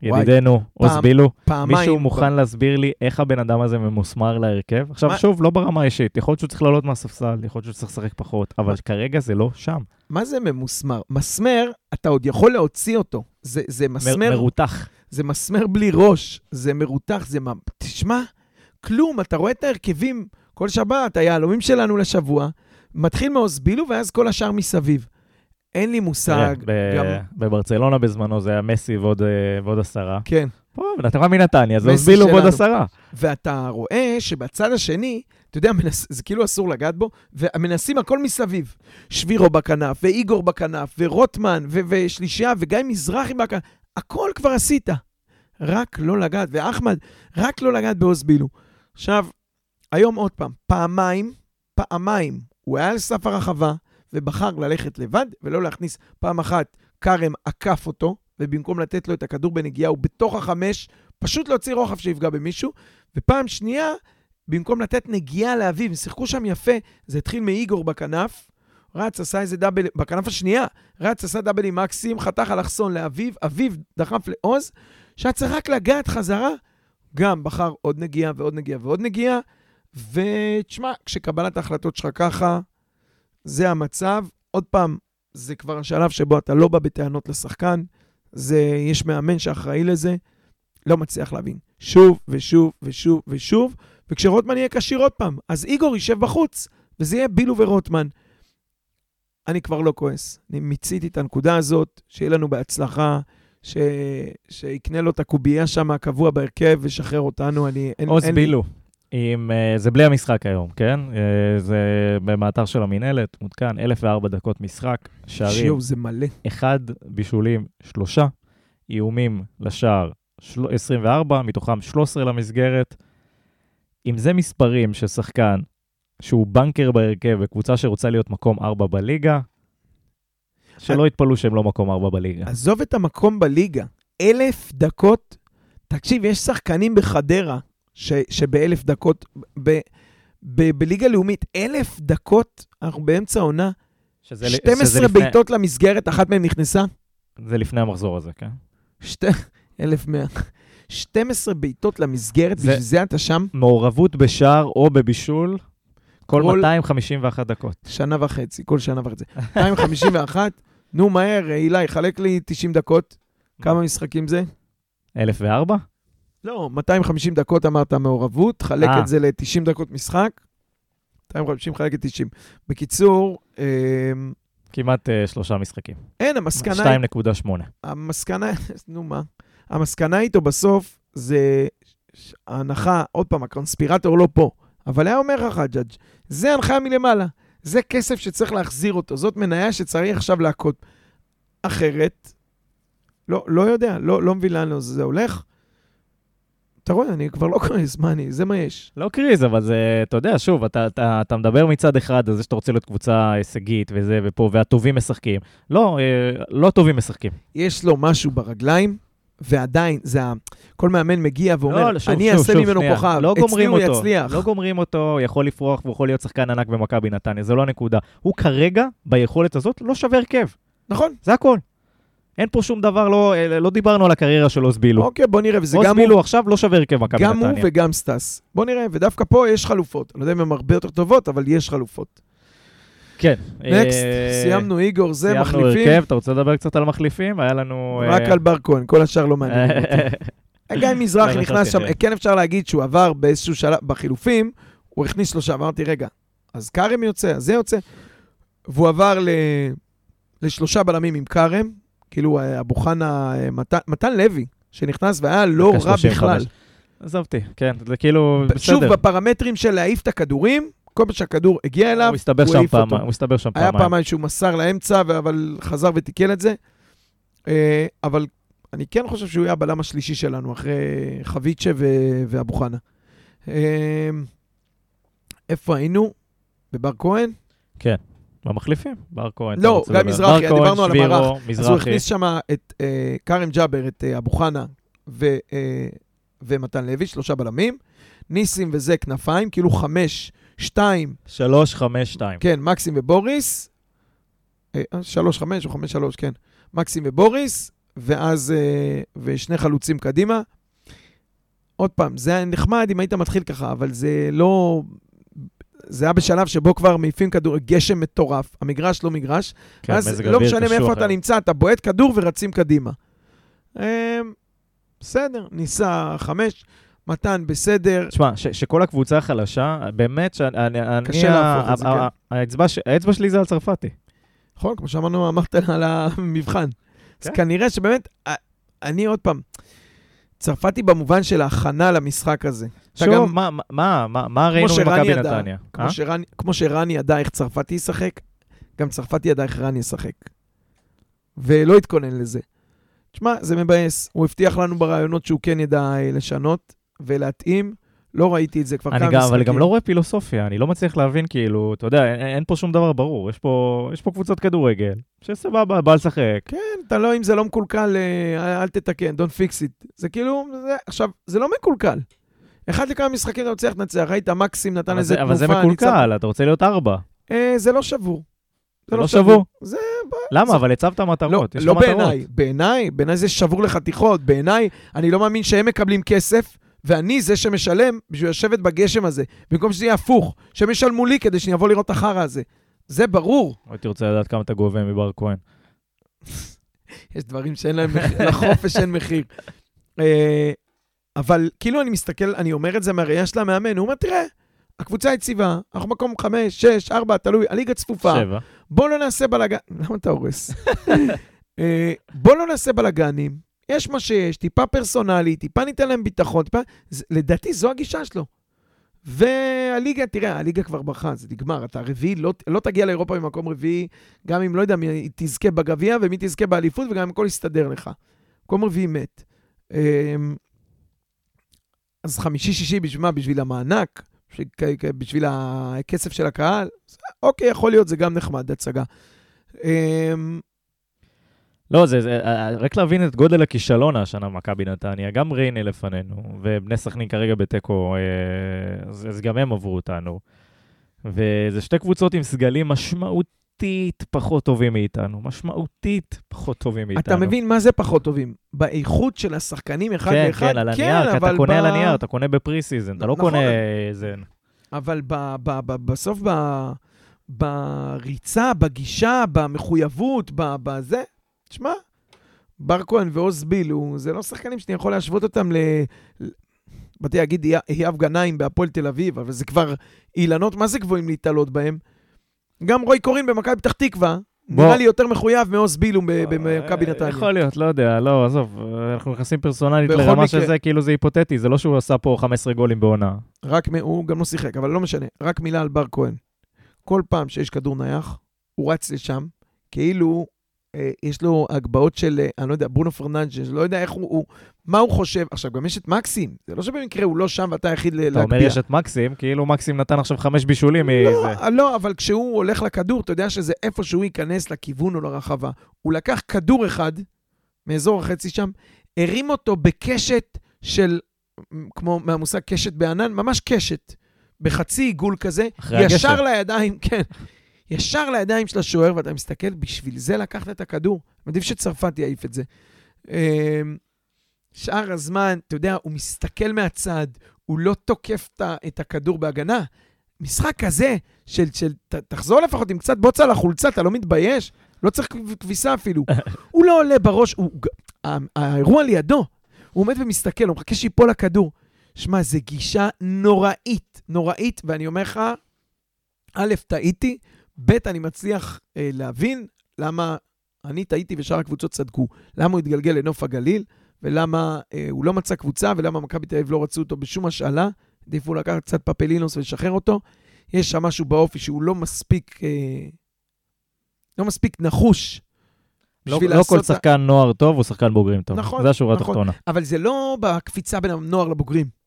Speaker 1: ידידנו, עוז בילו.
Speaker 2: פעמיים...
Speaker 1: מישהו מוכן להסביר לי איך הבן אדם הזה ממוסמר להרכב? עכשיו, שוב, לא ברמה האישית. יכול להיות שהוא צריך לעלות מהספסל, יכול להיות שהוא צריך לשחק פחות, אבל כרגע זה לא שם.
Speaker 2: מה זה ממוסמר? מסמר, אתה עוד יכול להוציא אותו. זה, זה
Speaker 1: מר-
Speaker 2: מסמר
Speaker 1: מרותח.
Speaker 2: זה מסמר בלי ראש, זה מרותח, זה מה... תשמע, כלום, אתה רואה את ההרכבים כל שבת, היהלומים שלנו לשבוע, מתחיל מאוסבילו ואז כל השאר מסביב. אין לי מושג,
Speaker 1: ב-
Speaker 2: גם...
Speaker 1: בברצלונה בזמנו זה היה מסי ועוד, אה, ועוד עשרה.
Speaker 2: כן.
Speaker 1: פה, נתנה מנתניה, זה
Speaker 2: מסי
Speaker 1: הוסבילו ועוד. עשרה.
Speaker 2: ואתה רואה שבצד השני, אתה יודע, מנס... זה כאילו אסור לגעת בו, ומנסים הכל מסביב. שבירו בכנף, ואיגור בכנף, ורוטמן, ו... ושלישייה, וגיא מזרחי בכנף, הכל כבר עשית. רק לא לגעת, ואחמד, רק לא לגעת באוסבילו. עכשיו, היום עוד פעם, פעמיים, פעמיים, הוא היה על סף הרחבה, ובחר ללכת לבד, ולא להכניס פעם אחת, כרם עקף אותו, ובמקום לתת לו את הכדור בנגיעה, הוא בתוך החמש, פשוט להוציא רוחב שיפגע במישהו. ופעם שנייה, במקום לתת נגיעה לאביב, שיחקו שם יפה, זה התחיל מאיגור בכנף, רץ, עשה איזה דאבל, בכנף השנייה, רץ, עשה דאבל עם מקסים, חתך אלכסון לאביב, אביב דחף לעוז, שהיה צריך רק לגעת חזרה, גם בחר עוד נגיעה ועוד נגיעה ועוד נגיעה, ותשמע, כשקבלת ההחלטות שלך ככה, זה המצב. עוד פעם, זה כבר השלב שבו אתה לא בא בטענות לשחקן, זה, יש מאמן שאחראי לזה, לא מצליח להבין. שוב ושוב ושוב ושוב, וכשרוטמן יהיה כשיר עוד פעם, אז איגור יישב בחוץ, וזה יהיה בילו ורוטמן. אני כבר לא כועס. אני מיציתי את הנקודה הזאת, שיהיה לנו בהצלחה, ש... שיקנה לו את הקובייה שם הקבוע בהרכב וישחרר אותנו. אני... אין,
Speaker 1: עוז
Speaker 2: אין...
Speaker 1: בילו. עם, uh, זה בלי המשחק היום, כן? Uh, זה במאתר של המינהלת, מותקן, 1004 דקות משחק, שערים,
Speaker 2: שיו, זה מלא.
Speaker 1: אחד, בישולים, שלושה, איומים לשער, של... 24, מתוכם 13 למסגרת. אם זה מספרים של שחקן שהוא בנקר בהרכב וקבוצה שרוצה להיות מקום 4 בליגה, שלא יתפלאו שהם לא מקום 4 בליגה.
Speaker 2: עזוב את המקום בליגה, אלף דקות, תקשיב, יש שחקנים בחדרה ש, שבאלף דקות, ב, ב, בליגה לאומית, אלף דקות, אנחנו באמצע העונה,
Speaker 1: שזה,
Speaker 2: 12
Speaker 1: שזה לפני,
Speaker 2: בעיטות למסגרת, אחת מהן נכנסה?
Speaker 1: זה לפני המחזור הזה, כן?
Speaker 2: שתי, 1100. 12 בעיטות למסגרת,
Speaker 1: זה-
Speaker 2: בשביל זה אתה שם
Speaker 1: מעורבות בשער או בבישול, כל
Speaker 2: כל-
Speaker 1: 251 דקות.
Speaker 2: שנה וחצי, כל שנה וחצי. 251, נו מהר, אילי, חלק לי 90 דקות. כמה משחקים זה?
Speaker 1: 1004?
Speaker 2: לא, 250 דקות אמרת מעורבות, חלק
Speaker 1: אה.
Speaker 2: את זה ל-90 דקות משחק. 250 חלק ל-90. בקיצור, אה,
Speaker 1: כמעט uh, שלושה משחקים.
Speaker 2: אין, המסקנה, היא-
Speaker 1: 2.8.
Speaker 2: המסקנה, <laughs> נו מה, המסקנה איתו בסוף זה ההנחה, עוד פעם, הקונספירטור לא פה, אבל היה אומר לך חג'אג', זה הנחיה מלמעלה, זה כסף שצריך להחזיר אותו, זאת מניה שצריך עכשיו להכות. אחרת, לא, לא יודע, לא, לא מבין לאן זה הולך. אתה רואה, אני כבר לא כועס, מה אני, זה מה יש.
Speaker 1: לא קריז, אבל זה, אתה יודע, שוב, אתה, אתה, אתה מדבר מצד אחד על זה שאתה רוצה להיות קבוצה הישגית וזה ופה, והטובים משחקים. לא, אה, לא הטובים משחקים.
Speaker 2: יש לו משהו ברגליים, ועדיין, זה ה... כל מאמן מגיע ואומר,
Speaker 1: לא, שוב,
Speaker 2: אני
Speaker 1: שוב,
Speaker 2: אעשה
Speaker 1: שוב,
Speaker 2: ממנו
Speaker 1: שנייה.
Speaker 2: כוכב,
Speaker 1: לא
Speaker 2: אצלי הוא
Speaker 1: אותו,
Speaker 2: יצליח.
Speaker 1: לא גומרים אותו, יכול לפרוח והוא יכול להיות שחקן ענק במכבי נתניה, זה לא הנקודה. הוא כרגע, ביכולת הזאת, לא שווה הרכב.
Speaker 2: נכון.
Speaker 1: זה הכל. אין פה שום דבר, לא, אה, לא דיברנו על הקריירה של עוז בילו.
Speaker 2: אוקיי, בוא נראה, וזה גם הוא,
Speaker 1: עכשיו לא שווה הרכב מכבי
Speaker 2: גם הוא
Speaker 1: נתניה.
Speaker 2: וגם סטס. בוא נראה, ודווקא פה יש חלופות. אני לא יודע אם הן הרבה יותר טובות, אבל יש חלופות.
Speaker 1: כן.
Speaker 2: נקסט,
Speaker 1: אה,
Speaker 2: סיימנו איגור, זה
Speaker 1: סיימנו
Speaker 2: מחליפים.
Speaker 1: הרכב, אתה רוצה לדבר קצת על מחליפים? היה לנו...
Speaker 2: רק
Speaker 1: אה,
Speaker 2: על בר כהן, כל השאר לא מעניין אותי. <laughs> גיא מזרחי
Speaker 1: לא,
Speaker 2: נכנס שם. כן אפשר להגיד שהוא עבר באיזשהו שלב, בחילופים, הוא הכניס שלושה, אמרתי, רגע, אז כרם יוצא, אז זה יוצא. והוא עבר ל... לשלושה בלמים עם כרם, כאילו אה, אבו חנה, אה, מתן, מתן לוי, שנכנס והיה לא רע
Speaker 1: 35.
Speaker 2: בכלל.
Speaker 1: עזוב אותי, כן, זה כאילו,
Speaker 2: שוב,
Speaker 1: בסדר.
Speaker 2: בפרמטרים של להעיף את הכדורים, כל פעם שהכדור הגיע אליו,
Speaker 1: הוא הסתבך
Speaker 2: הוא
Speaker 1: שם. פעמיים, הוא הסתבך שם
Speaker 2: היה
Speaker 1: פעמיים.
Speaker 2: פעמיים שהוא מסר לאמצע, אבל חזר ותיקן את זה. אה, אבל אני כן חושב שהוא יהיה הבלם השלישי שלנו, אחרי חביצ'ה ואבו חנה. אה, איפה היינו? בבר כהן?
Speaker 1: במחליפים, בר כהן.
Speaker 2: לא, גיא? מזרחי, דיברנו על המערך. אז הוא. הכניס שם את אה, כרם ג'אבר, את אה, אבו חנה ו- אה, ומתן לוי, שלושה בלמים. ניסים וזה כנפיים, כאילו חמש, שתיים,
Speaker 1: שלוש, חמש, שתיים.
Speaker 2: כן, מקסים ובוריס. אה, שלוש חמש או חמש שלוש, כן. מקסים ובוריס, ואז, אה, ושני חלוצים קדימה. עוד פעם, זה היה נחמד אם היית מתחיל ככה, אבל זה לא... זה היה בשלב שבו כבר מעיפים כדור, גשם מטורף, המגרש לא מגרש,
Speaker 1: כן,
Speaker 2: אז לא משנה מאיפה אתה. נמצא, אתה בועט כדור ורצים קדימה. אה, בסדר, ניסה חמש, מתן בסדר,
Speaker 1: תשמע, שכל הקבוצה חלשה, באמת שאני... אני-
Speaker 2: קשה להפוך את זה, כן.
Speaker 1: האצבע שלי זה על צרפתי.
Speaker 2: נכון, כמו שאמרנו, אמרת על המבחן. אז
Speaker 1: כן.
Speaker 2: כנראה שבאמת, אני עוד פעם, צרפתי במובן של ההכנה למשחק הזה.
Speaker 1: שוב,
Speaker 2: גם-
Speaker 1: מה- מה- מה מה ראינו ממכבי נתניה?
Speaker 2: כמו,
Speaker 1: אה?
Speaker 2: שרני, כמו שרני ידע איך צרפתי ישחק, גם צרפתי ידע איך רני ישחק. ולא התכונן לזה. תשמע, זה מבאס. הוא הבטיח לנו ברעיונות שהוא כן ידע אה, לשנות ולהתאים. לא ראיתי את זה כבר
Speaker 1: אני
Speaker 2: כמה
Speaker 1: גם,
Speaker 2: משחקים.
Speaker 1: אבל גם לא רואה פילוסופיה, אני לא מצליח להבין, כאילו, אתה יודע, אין, אין פה שום דבר ברור. יש פה, יש פה קבוצות כדורגל, שסבבה, בא לשחק.
Speaker 2: כן, אתה לא, אם זה לא מקולקל, אה, אל תתקן, don't fix it. זה כאילו, זה, עכשיו, זה לא מקולקל. אחד לכמה משחקים אתה מצליח לנצח, ראית, מקסים נתן איזה
Speaker 1: זה, אבל זה
Speaker 2: תנופה.
Speaker 1: מקולקל, אתה רוצה להיות ארבע.
Speaker 2: אה, זה לא שבור.
Speaker 1: זה לא שבור?
Speaker 2: זה,
Speaker 1: למה? אבל הצבת
Speaker 2: לא,
Speaker 1: מטרות, יש לך
Speaker 2: לא
Speaker 1: מטרות.
Speaker 2: בעיניי. בעיניי, בעיניי זה שבור לחתיכות. בעיניי, אני לא מאמין שהם מקבלים כסף, ואני זה שמשלם בשביל לשבת בגשם הזה. במקום שזה יהיה הפוך, שהם ישלמו לי כדי שאני אבוא לראות את החרא הזה. זה ברור.
Speaker 1: הייתי רוצה לדעת כמה אתה גובה מבר כהן. <laughs>
Speaker 2: יש דברים שאין להם מחיר, לחופש אין מחיר. אה, אבל כאילו אני מסתכל, אני אומר את זה מהראייה של המאמן, הוא אומר, תראה, הקבוצה יציבה, אנחנו מקום חמש, שש, ארבע, תלוי, הליגה צפופה.
Speaker 1: שבע.
Speaker 2: בוא לא נעשה בלאגן... למה אתה הורס? <laughs> אה, בוא לא נעשה בלאגנים, יש מה שיש, טיפה פרסונלי, טיפה ניתן להם ביטחון, טיפה... זה- לדעתי זו הגישה שלו. והליגה, תראה, הליגה כבר ברחה, זה נגמר. אתה רביעי, לא, לא תגיע לאירופה ממקום רביעי, גם אם, לא יודע, מי תזכה בגביע ומי תזכה באליפות, וגם אם הכל יסתדר לך. מקום רביעי מת. אמ, אז חמישי-שישי בשביל מה? בשביל המענק? בשביל, הכסף של הקהל? אוקיי, יכול להיות, זה גם נחמד, הצגה.
Speaker 1: לא, זה, זה, אה, רק להבין את גודל הכישלון השנה במכבי נתניה, גם ריינה לפנינו, ובני סכנין כרגע בתיקו, אה, אז, אז גם הם עברו אותנו. וזה שתי קבוצות עם סגלים משמעותית פחות טובים מאיתנו, משמעותית פחות טובים מאיתנו.
Speaker 2: אתה מבין מה זה פחות טובים? באיכות של השחקנים אחד
Speaker 1: כן,
Speaker 2: לאחד?
Speaker 1: כן, על הנייר, כי אתה קונה
Speaker 2: ב-
Speaker 1: על הנייר, אתה קונה ב pre season, אתה לא
Speaker 2: נכון.
Speaker 1: קונה איזה...
Speaker 2: אבל ב, ב, ב, בסוף ב, בריצה, בגישה, במחויבות, בזה, תשמע, בר כהן ועוז בילו, זה לא שחקנים שאני יכול להשוות אותם ל... באתי להגיד איהאב גנאים בהפועל תל אביב, אבל זה כבר אילנות, מה זה גבוהים להיתלות בהם? גם רוי קורין במכבי פתח תקווה. נראה לי יותר מחויב מעוז בילו ב- במכבי
Speaker 1: אה,
Speaker 2: נתניה.
Speaker 1: יכול להיות, לא יודע, לא, עזוב, אנחנו נכנסים פרסונלית לרמה של זה, כאילו זה היפותטי, זה לא שהוא עשה פה 15 גולים בעונה.
Speaker 2: רק, הוא גם לא שיחק, אבל לא משנה. רק מילה על בר כהן. כל פעם שיש כדור נייח, הוא רץ לשם, כאילו אה, יש לו הגבהות של, אה, אני לא יודע, ברונו פרננדש, לא יודע איך הוא, הוא, מה הוא חושב. עכשיו, גם יש את מקסים, זה לא שבמקרה הוא לא שם ואתה היחיד ל-
Speaker 1: אתה
Speaker 2: להגביה.
Speaker 1: אומר יש את מקסים, כאילו מקסים נתן עכשיו חמש בישולים מזה.
Speaker 2: לא, לא, אבל כשהוא הולך לכדור, אתה יודע שזה איפה שהוא ייכנס לכיוון או לרחבה. הוא לקח כדור אחד, מאזור החצי שם, הרים אותו בקשת של, כמו מהמושג קשת בענן, ממש קשת, בחצי עיגול כזה, ישר
Speaker 1: הגשר.
Speaker 2: לידיים, <laughs> כן, ישר לידיים של השוער, ואתה מסתכל, בשביל זה לקחת את הכדור. עדיף שצרפת יעיף את זה. אמ, שאר הזמן, אתה יודע, הוא מסתכל מהצד, הוא לא תוקף את הכדור בהגנה. משחק כזה, של, של ת, תחזור לפחות עם קצת בוץ על החולצה, אתה לא מתבייש? לא צריך כב- כביסה אפילו. <laughs> הוא לא עולה בראש, הוא, האירוע לידו, הוא עומד ומסתכל, הוא מחכה שיפול הכדור. שמע, זו גישה נוראית, נוראית, ואני אומר לך, א', טעיתי, ב', אני מצליח אה, להבין למה אני טעיתי ושאר הקבוצות צדקו. למה הוא התגלגל לנוף הגליל, ולמה אה, הוא לא מצא קבוצה, ולמה מכבי תל אביב לא רצו אותו בשום השאלה. העדיפו לקחת קצת פפלינוס ולשחרר אותו. יש שם משהו באופי שהוא לא מספיק, אה, לא מספיק נחוש.
Speaker 1: לא לא כל
Speaker 2: את ה-
Speaker 1: שחקן נוער טוב הוא שחקן בוגרים טוב.
Speaker 2: נכון,
Speaker 1: זה השורה
Speaker 2: נכון.
Speaker 1: התחתונה.
Speaker 2: אבל זה לא בקפיצה בין הנוער לבוגרים.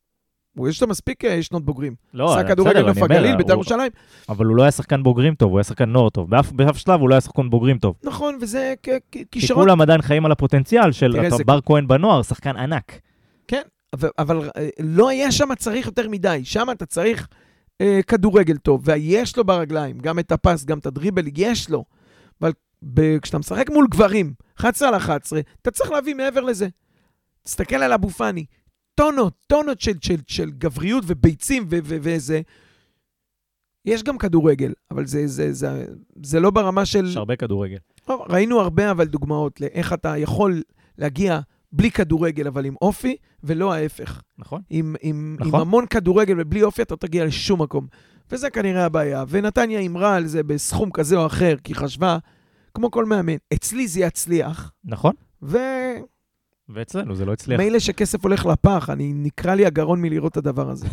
Speaker 2: הוא יש לו מספיק אה, שנות בוגרים.
Speaker 1: לא,
Speaker 2: כדורגל
Speaker 1: בסדר,
Speaker 2: נוף
Speaker 1: אני אומר,
Speaker 2: הגליל, בית"ר ירושלים.
Speaker 1: אבל הוא לא היה שחקן בוגרים טוב, הוא היה שחקן נוער טוב. באף באף שלב הוא לא היה שחקן בוגרים טוב.
Speaker 2: נכון, וזה כ- כ-
Speaker 1: כי
Speaker 2: כישרון.
Speaker 1: כולם עדיין חיים על הפוטנציאל של אתה בר כהן בנוער, שחקן ענק.
Speaker 2: אבל, אבל אה, לא היה שם צריך יותר מדי. שם אתה צריך אה, כדורגל טוב, ויש לו ברגליים, גם את הפס, גם את הדריבל, יש לו. אבל ב, כשאתה משחק מול גברים, 11 על 11, אתה צריך להביא מעבר לזה. תסתכל על אבו פאני, טונות, טונות של, של, של גבריות וביצים ו- ו- וזה. יש גם כדורגל, אבל זה, זה, זה, זה לא ברמה של...
Speaker 1: יש הרבה כדורגל.
Speaker 2: ראינו הרבה אבל דוגמאות לאיך אתה יכול להגיע בלי כדורגל, אבל עם אופי, ולא ההפך.
Speaker 1: נכון?
Speaker 2: עם, עם,
Speaker 1: נכון.
Speaker 2: עם המון כדורגל ובלי אופי אתה תגיע לשום מקום. וזה כנראה הבעיה. ונתניה הימרה על זה בסכום כזה או אחר, כי חשבה, כמו כל מאמן, אצלי זה יצליח,
Speaker 1: נכון.
Speaker 2: ומילא
Speaker 1: ואצלנו זה לא הצליח.
Speaker 2: שכסף הולך לפח, אני נקרע לי הגרון מלראות את הדבר הזה.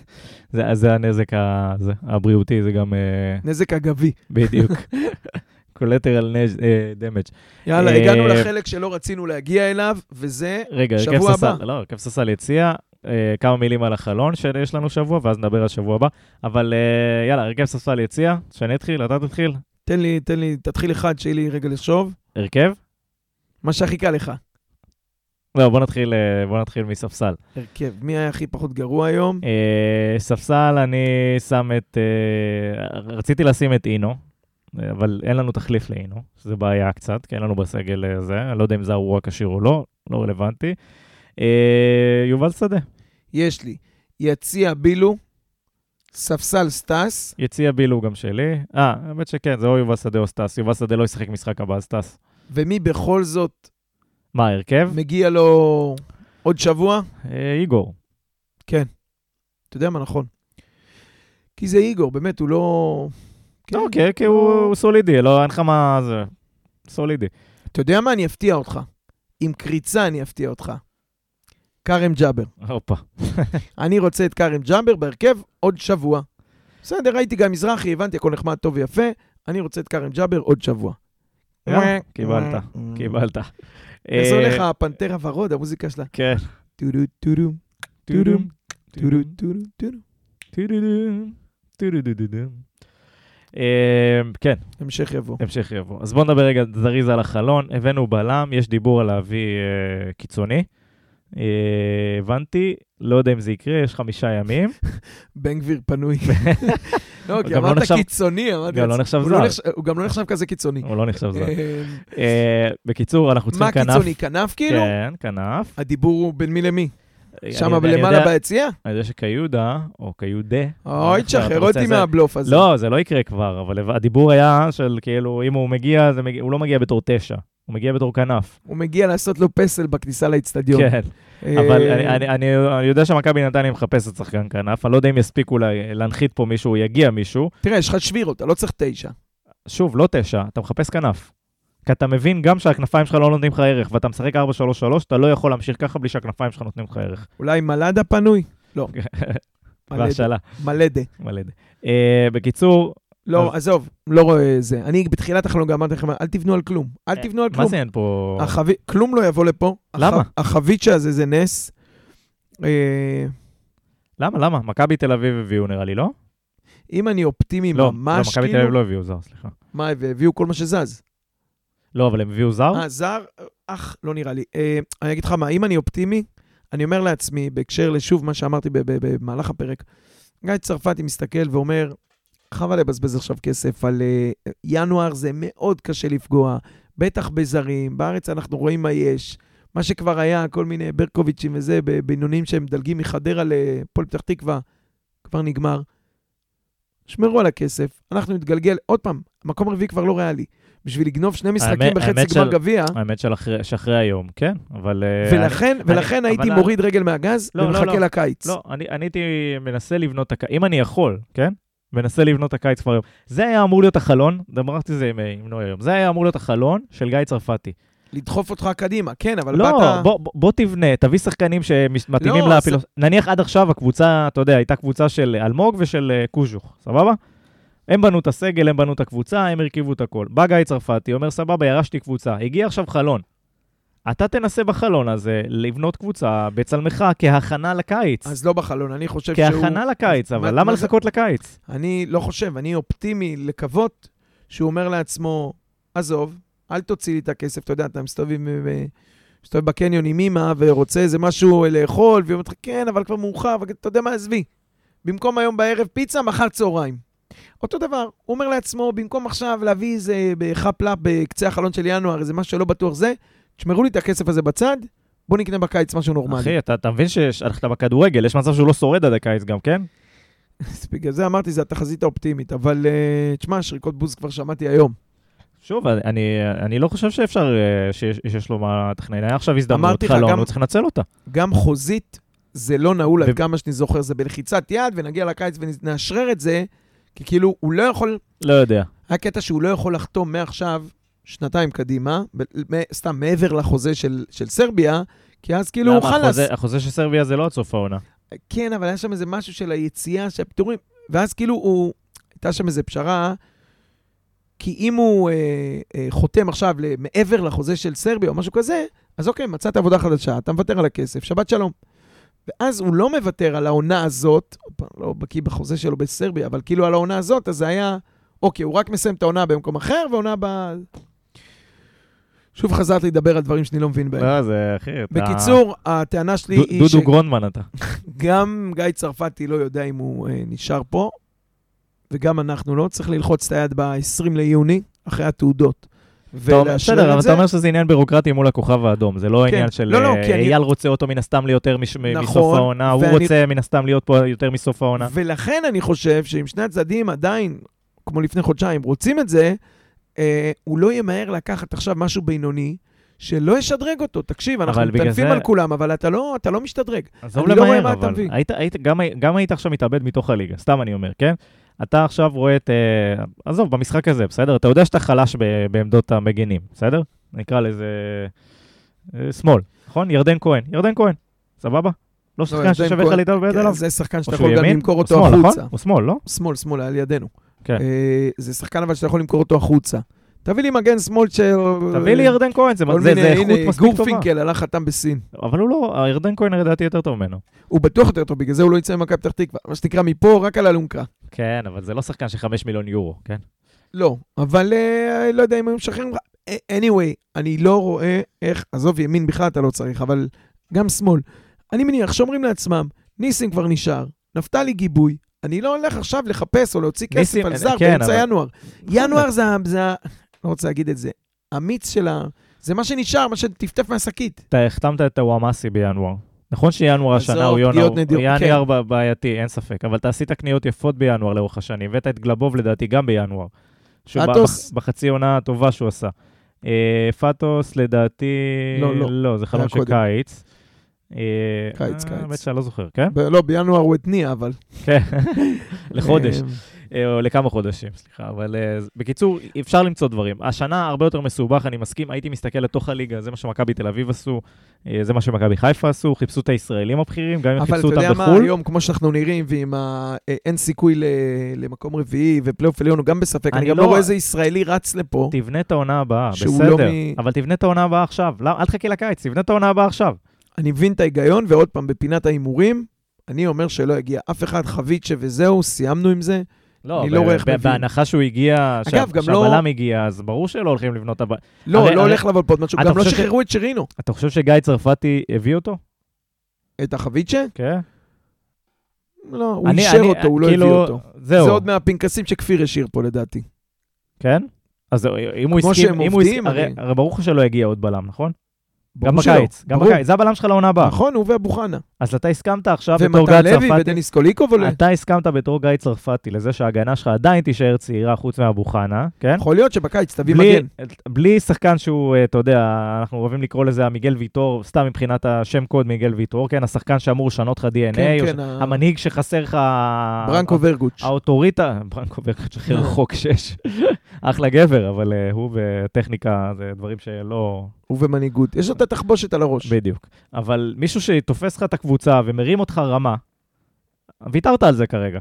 Speaker 2: <laughs>
Speaker 1: זה זה הנזק ה- זה, הבריאותי, זה גם אה,
Speaker 2: נזק אגבי.
Speaker 1: בדיוק. <laughs> קולטרל דמג'.
Speaker 2: יאללה,
Speaker 1: אה,
Speaker 2: הגענו לחלק שלא רצינו להגיע אליו, וזה
Speaker 1: רגע,
Speaker 2: שבוע הבא.
Speaker 1: לא, הרכב ססל יציע, אה, כמה מילים על החלון שיש לנו שבוע, ואז נדבר על שבוע הבא. אבל אה, יאללה, הרכב ספסל יציע, שאני אתחיל, אתה תתחיל.
Speaker 2: תן לי, תן לי, תתחיל אחד, שיהיה לי רגע לחשוב.
Speaker 1: הרכב?
Speaker 2: מה שהכי קל לך.
Speaker 1: לא, בוא נתחיל, אה, בוא נתחיל מספסל.
Speaker 2: הרכב, מי היה הכי פחות גרוע היום?
Speaker 1: אה, ספסל, אני שם את... אה, רציתי לשים את אינו, אבל אין לנו תחליף לאינו, שזה בעיה קצת, כי אין לנו בסגל אה, זה, אני לא יודע אם זה הוא כשיר או לא, לא רלוונטי. אה, יובל שדה,
Speaker 2: יש לי יציע בילו, ספסל סטס,
Speaker 1: יציע בילו גם שלי. אה, האמת שכן, זה או יובל שדה או סטס. יובל שדה לא ישחק משחק הבא, סטס.
Speaker 2: ומי בכל זאת
Speaker 1: מה, הרכב?
Speaker 2: מגיע לו עוד שבוע?
Speaker 1: אה, איגור.
Speaker 2: כן. אתה יודע מה, נכון. כי זה איגור, באמת, הוא לא... כן.
Speaker 1: אוקיי, כי הוא הוא סולידי, לא, אין לך מה... זה... סולידי.
Speaker 2: אתה יודע מה? אני אפתיע אותך. עם קריצה אני אפתיע אותך. כרם ג'אבר.
Speaker 1: הופה. <laughs>
Speaker 2: אני רוצה את כרם ג'אבר בהרכב עוד שבוע. בסדר, ראיתי גם מזרחי, הבנתי, הכל נחמד, טוב ויפה. אני רוצה את כרם ג'אבר עוד שבוע.
Speaker 1: קיבלת, קיבלת.
Speaker 2: איך זה
Speaker 1: אה,
Speaker 2: הולך הפנתר הוורוד, המוזיקה שלה?
Speaker 1: כן.
Speaker 2: טודו טודו, טודו, טודו טודו טודו.
Speaker 1: אה, כן,
Speaker 2: המשך יבוא.
Speaker 1: המשך יבוא. אז בואו נדבר רגע זריז על החלון. הבאנו בלם, יש דיבור על להביא אה, קיצוני. אה, הבנתי, לא יודע אם זה יקרה, יש חמישה ימים. <laughs>
Speaker 2: בן גביר פנוי. <laughs> לא, כי
Speaker 1: לא
Speaker 2: אמרת קיצוני, אמרתי
Speaker 1: גם לא נחשב
Speaker 2: הוא
Speaker 1: זר.
Speaker 2: הוא גם לא נחשב כזה קיצוני.
Speaker 1: הוא לא נחשב זר.
Speaker 2: אה,
Speaker 1: אה, בקיצור, אנחנו צריכים
Speaker 2: מה
Speaker 1: כנף.
Speaker 2: קיצוני? כנף כאילו?
Speaker 1: כן, כנף.
Speaker 2: הדיבור הוא בין מי למי? שם למעלה ביציע?
Speaker 1: אני יודע שקיודה, או קיודה.
Speaker 2: אוי, תשחרר אותי מהבלוף הזה.
Speaker 1: לא, זה לא יקרה כבר, אבל הדיבור היה של כאילו, אם הוא מגיע, הוא לא מגיע בתור תשע, הוא מגיע בתור כנף.
Speaker 2: הוא מגיע לעשות לו פסל בכניסה לאצטדיון.
Speaker 1: כן,
Speaker 2: אה,
Speaker 1: אבל אני- אני- אני אני יודע שמכבי נתניה מחפשת שחקן כנף, אני לא יודע אם יספיקו לה- להנחית פה מישהו, יגיע מישהו.
Speaker 2: תראה, יש לך שבירו, אתה לא צריך תשע.
Speaker 1: שוב, לא תשע, אתה מחפש כנף. כי אתה מבין גם שהכנפיים שלך לא נותנים לך ערך, ואתה משחק 4-3-3, אתה לא יכול להמשיך ככה בלי שהכנפיים שלך נותנים לך ערך.
Speaker 2: אולי מלאדה פנוי? לא. <laughs>
Speaker 1: והשאלה,
Speaker 2: מלאדה.
Speaker 1: מלא. אה, בקיצור,
Speaker 2: לא, עזוב, לא רואה זה. אני בתחילת החלום גם אמרתי לכם, אל תבנו על כלום. אל תבנו על
Speaker 1: מה
Speaker 2: כלום.
Speaker 1: זה אין פה...
Speaker 2: כלום לא יבוא לפה.
Speaker 1: למה?
Speaker 2: הח- החביצ'ה הזה זה נס. אה,
Speaker 1: למה, למה? מכבי תל אביב הביאו נראה לי, לא?
Speaker 2: אם אני אופטימי
Speaker 1: לא, לא,
Speaker 2: ממש,
Speaker 1: מכבי תל אביב
Speaker 2: כאילו,
Speaker 1: לא הביאו זר, סליחה.
Speaker 2: מה, והביאו כל מה שזז.
Speaker 1: לא, אבל הם הביאו זר?
Speaker 2: אה, זר? אך, לא נראה לי. אה, אני אגיד לך מה, אם אני אופטימי, אני אומר לעצמי, בהקשר לשוב מה שאמרתי במהלך הפרק, גיא צרפתי מסתכל ואומר, חבל לבזבז עכשיו כסף על אה, ינואר, זה מאוד קשה לפגוע, בטח בזרים, בארץ אנחנו רואים מה יש. מה שכבר היה, כל מיני ברקוביצ'ים וזה, בבינונים שהם מדלגים מחדרה לפועל פתח תקווה, כבר נגמר. שמרו על הכסף, אנחנו נתגלגל, עוד פעם, מקום רביעי כבר לא ריאלי. בשביל לגנוב שני משחקים
Speaker 1: האמת-
Speaker 2: בחצי
Speaker 1: האמת
Speaker 2: גמר
Speaker 1: של-
Speaker 2: גביע,
Speaker 1: האמת שאחרי היום, כן, אבל... אה,
Speaker 2: ולכן, ולכן
Speaker 1: אני-
Speaker 2: הייתי
Speaker 1: אבל-
Speaker 2: מוריד רגל מהגז
Speaker 1: לא, לא,
Speaker 2: ומחכה
Speaker 1: לא.
Speaker 2: לקיץ.
Speaker 1: לא, אני אני הייתי מנסה לבנות את הקיץ, אם אני יכול, כן? מנסה לבנות את הקיץ כבר היום. זה היה אמור להיות החלון, אמרתי זה עם עם נוי היום, זה היה אמור להיות החלון של גיא צרפתי.
Speaker 2: לדחוף אותך קדימה, כן, אבל
Speaker 1: לא,
Speaker 2: באת...
Speaker 1: בוא- בוא- בוא תבנה, תביא שחקנים שמתאימים
Speaker 2: לא,
Speaker 1: לפילוס... נניח עד עכשיו הקבוצה, אתה יודע, הייתה קבוצה של אלמוג ושל אה, קוז'וך, סבבה? הם בנו את הסגל, הם בנו את הקבוצה, הם הרכיבו את הכל. בא גיא צרפתי, אומר, סבבה, ירשתי קבוצה. הגיע עכשיו חלון. אתה תנסה בחלון הזה לבנות קבוצה בצלמך כהכנה לקיץ.
Speaker 2: אז לא בחלון, אני חושב שהוא...
Speaker 1: כהכנה לקיץ, אבל
Speaker 2: מה-
Speaker 1: למה
Speaker 2: מה זה-
Speaker 1: לחכות לקיץ?
Speaker 2: אני לא חושב, אני אופטימי לקוות שהוא אומר לעצמו, עזוב, אל תוציא לי את הכסף, אתה יודע, אתה מסתובב, ו- מסתובב בקניון עם אמא ורוצה איזה משהו לאכול, והיא אומרת לך, כן, אבל כבר מאוחר, ואתה יודע מה, עזבי. במקום היום בערב פיצה, מחר צהריים. אותו דבר, הוא אומר לעצמו, במקום עכשיו להביא איזה בחאפ-לאפ בקצה החלון של ינואר, איזה משהו שלא בטוח זה, תשמרו לי את הכסף הזה בצד, בוא נקנה בקיץ משהו נורמלי.
Speaker 1: אחי, אתה אתה מבין שהלכת בכדורגל, יש מצב שהוא לא שורד עד הקיץ גם, כן? <laughs>
Speaker 2: בגלל זה אמרתי, זה התחזית האופטימית, אבל אה, תשמע, שריקות בוז כבר שמעתי היום.
Speaker 1: שוב, אני, אני לא חושב שאפשר, אה, שיש, שיש לו מה לתכנן. היה עכשיו הזדמנות, חלון, הוא צריך לנצל אותה.
Speaker 2: גם חוזית, זה לא נעול עד
Speaker 1: ו-
Speaker 2: כמה שאני זוכר, זה בלחיצת יד, ונגיע לקיץ ונאשרר את זה, כי כאילו, הוא לא יכול,
Speaker 1: לא יודע.
Speaker 2: היה קטע שהוא לא יכול לחתום מעכשיו, שנתיים קדימה, ב- סתם מעבר לחוזה של, של סרביה, כי אז כאילו,
Speaker 1: למה?
Speaker 2: חלאס.
Speaker 1: החוזה, החוזה של סרביה זה לא עד סוף העונה.
Speaker 2: כן, אבל היה שם איזה משהו של היציאה, של הפיטורים, ואז כאילו הוא, הייתה שם איזו פשרה, כי אם הוא אה, אה, חותם עכשיו מעבר לחוזה של סרביה או משהו כזה, אז אוקיי, מצאת עבודה חדשה, אתה מוותר על הכסף, שבת שלום. ואז הוא לא מוותר על העונה הזאת, לא בקיא בחוזה שלו בסרביה, אבל כאילו על העונה הזאת, אז זה היה, אוקיי, הוא רק מסיים את העונה במקום אחר, ועונה הבאה... שוב חזרתי לדבר על דברים שאני לא מבין בהם.
Speaker 1: לא, זה אחי, אתה...
Speaker 2: בקיצור, הטענה שלי
Speaker 1: דו-
Speaker 2: היא
Speaker 1: דודו גרונמן אתה. <laughs>
Speaker 2: שגם גיא צרפתי לא יודע אם הוא אה, נשאר פה, וגם אנחנו לא. צריך ללחוץ את היד ב-20 ליוני, אחרי התעודות,
Speaker 1: בסדר, אבל
Speaker 2: את
Speaker 1: אתה. אומר שזה עניין בירוקרטי מול הכוכב האדום, זה לא
Speaker 2: כן.
Speaker 1: עניין של
Speaker 2: לא, לא,
Speaker 1: אה,
Speaker 2: כי אני-
Speaker 1: אייל רוצה אותו מן הסתם ליותר מש-
Speaker 2: נכון,
Speaker 1: מסוף העונה, הוא
Speaker 2: ואני-
Speaker 1: רוצה מן הסתם להיות פה יותר מסוף העונה.
Speaker 2: ולכן אני חושב שאם שני הצדדים עדיין, כמו לפני חודשיים, רוצים את זה, אה, הוא לא ימהר לקחת עכשיו משהו בינוני, שלא ישדרג אותו. תקשיב, אנחנו מטנפים
Speaker 1: זה-
Speaker 2: על כולם, אבל אתה לא, אתה לא משתדרג.
Speaker 1: עזוב
Speaker 2: לא
Speaker 1: למהר,
Speaker 2: מה אתה
Speaker 1: אבל. היית, היית, גם, גם היית עכשיו מתאבד מתוך הליגה, סתם אני אומר, כן? אתה עכשיו רואה את... אה, עזוב, במשחק הזה, בסדר? אתה יודע שאתה חלש ב, בעמדות המגנים, בסדר? נקרא לזה אה, שמאל, נכון? ירדן כהן, ירדן כהן, סבבה? לא שחקן
Speaker 2: ירדן
Speaker 1: ששווה לך להתאבד
Speaker 2: כן,
Speaker 1: עליו?
Speaker 2: זה שחקן שאתה יכול גם? למכור
Speaker 1: הוא
Speaker 2: אותו
Speaker 1: שמאל,
Speaker 2: החוצה.
Speaker 1: נכון? הוא שמאל, לא?
Speaker 2: שמאל, שמאל, על ידינו.
Speaker 1: כן.
Speaker 2: אה, זה שחקן אבל שאתה יכול למכור אותו החוצה. תביא לי מגן שמאל ש...
Speaker 1: תביא לי ירדן כהן, זה, זה,
Speaker 2: מיני,
Speaker 1: זה איכות
Speaker 2: הנה,
Speaker 1: מספיק טובה.
Speaker 2: גורפינקל הלך חתם בסין.
Speaker 1: אבל הוא לא, ירדן כהן לדעתי יותר טוב ממנו.
Speaker 2: הוא בטוח יותר טוב, בגלל זה הוא לא יצא ממכבי פתח תקווה. מה שנקרא, מפה רק על אלונקה.
Speaker 1: כן, אבל זה לא שחקן של 5 מיליון יורו, כן?
Speaker 2: לא, אבל אה, לא יודע אם היו משחררים לך. אה, anyway, אני לא רואה איך, עזוב, ימין בכלל אתה לא צריך, אבל גם שמאל. אני מניח שאומרים לעצמם, ניסים כבר נשאר, נפתלי גיבוי, אני לא הולך עכשיו לחפש או להוציא כסף
Speaker 1: ניסים,
Speaker 2: על
Speaker 1: אה,
Speaker 2: זר
Speaker 1: כן,
Speaker 2: באמצע
Speaker 1: אבל-
Speaker 2: ינואר. ינואר זה, ה- זה, ה- לא רוצה להגיד את זה, המיץ של ה... זה מה שנשאר, מה שטפטף מהשקית.
Speaker 1: אתה החתמת את הוואמאסי בינואר. נכון שינואר השנה הוא ינואר, ינואר ב- בעייתי, אין ספק, אבל אתה עשית קניות יפות בינואר לאורך השנים, הבאת את גלבוב לדעתי גם בינואר. שהוא? בח- בחצי עונה הטובה שהוא עשה. אה, פטוס לדעתי,
Speaker 2: לא, לא.
Speaker 1: לא, זה חלום של. קיץ. אה,
Speaker 2: קיץ,
Speaker 1: אה,
Speaker 2: קיץ.
Speaker 1: האמת שאני לא זוכר, כן?
Speaker 2: ב- לא, בינואר הוא התניע, אבל...
Speaker 1: כן, <laughs> לחודש.
Speaker 2: אה,
Speaker 1: או לכמה חודשים, סליחה. אבל אה, בקיצור, אפשר למצוא דברים. השנה הרבה יותר מסובך, אני מסכים. הייתי מסתכל לתוך הליגה, זה מה שמכבי תל אביב עשו, אה, זה מה שמכבי חיפה עשו, חיפשו את הישראלים הבכירים, גם אם
Speaker 2: אבל
Speaker 1: חיפשו
Speaker 2: אתה
Speaker 1: אותם
Speaker 2: יודע מה,
Speaker 1: בחו"ל.
Speaker 2: היום, כמו שאנחנו נראים, ועם ה... אין סיכוי ל... למקום רביעי, ופלייאוף עליון הוא גם בספק,
Speaker 1: אני
Speaker 2: אני גם
Speaker 1: לא-
Speaker 2: לא רואה איזה ישראלי רץ לפה.
Speaker 1: תבנה את העונה הבאה, בסדר.
Speaker 2: לא מ-
Speaker 1: אבל תבנה את העונה הבאה עכשיו. לא, אל תחכה לקיץ, תבנה את העונה הבאה עכשיו.
Speaker 2: אני מבין את ההיגיון, ועוד פעם, בפינת ההימורים, אני אומר שלא יגיע אף אחד, חביצ'ה וזהו, סיימנו עם זה.
Speaker 1: לא,
Speaker 2: אני לא רואה איך מביאים.
Speaker 1: בהנחה שהוא הגיע,
Speaker 2: לא-
Speaker 1: שהבלם הגיע, אז ברור שלא הולכים לבנות.
Speaker 2: לא,
Speaker 1: הרי-
Speaker 2: לא
Speaker 1: הרי-
Speaker 2: הולך לבוא פה גם לא שחררו את שרינו.
Speaker 1: אתה חושב שגיא צרפתי הביא אותו?
Speaker 2: את החביצ'ה?
Speaker 1: כן.
Speaker 2: לא, הוא
Speaker 1: אני-
Speaker 2: אישר
Speaker 1: אני-
Speaker 2: אותו, הוא לא
Speaker 1: כאילו,
Speaker 2: הביא אותו.
Speaker 1: זהו.
Speaker 2: זה עוד מהפנקסים שכפיר השאיר פה, לדעתי.
Speaker 1: כן? אז אם הוא
Speaker 2: כמו
Speaker 1: הסכים,
Speaker 2: שהם
Speaker 1: אם הוא
Speaker 2: עובדים,
Speaker 1: הרי,
Speaker 2: אני-
Speaker 1: הרי ברור לך שלא יגיע עוד בלם, נכון? גם בקיץ, גם. בקיץ, זה הבלם שלך לעונה הבאה.
Speaker 2: נכון, הוא ואבו חנה.
Speaker 1: אז אתה הסכמת עכשיו בתור
Speaker 2: ומתן
Speaker 1: גיא
Speaker 2: לוי
Speaker 1: צרפתי,
Speaker 2: ודניס קוליקוב עולה.
Speaker 1: אתה הסכמת בתור גיא צרפתי לזה שההגנה שלך עדיין תישאר צעירה חוץ מאבו חנה, כן?
Speaker 2: יכול להיות שבקיץ תביא
Speaker 1: בלי,
Speaker 2: מגן.
Speaker 1: בלי שחקן שהוא, אה, אתה יודע, אנחנו אוהבים לקרוא לזה המיגל ויטור, סתם מבחינת השם קוד מיגל ויטור, כן? השחקן שאמור לשנות לך DNA,
Speaker 2: כן, כן,
Speaker 1: ש-
Speaker 2: ה-
Speaker 1: המנהיג שחסר לך...
Speaker 2: ברנקו ורגוץ'.
Speaker 1: האוטוריטה, <laughs> ברנקו ורגוץ' הכי רחוק שיש. <laughs> אחלה גבר, אבל אה, הוא וטכניקה זה דברים שלא...
Speaker 2: ובמנהיגות. יש לו את התחבושת על הראש.
Speaker 1: בדיוק. אבל מישהו שתופס לך את הקבוצה ומרים אותך רמה, ויתרת על זה כרגע.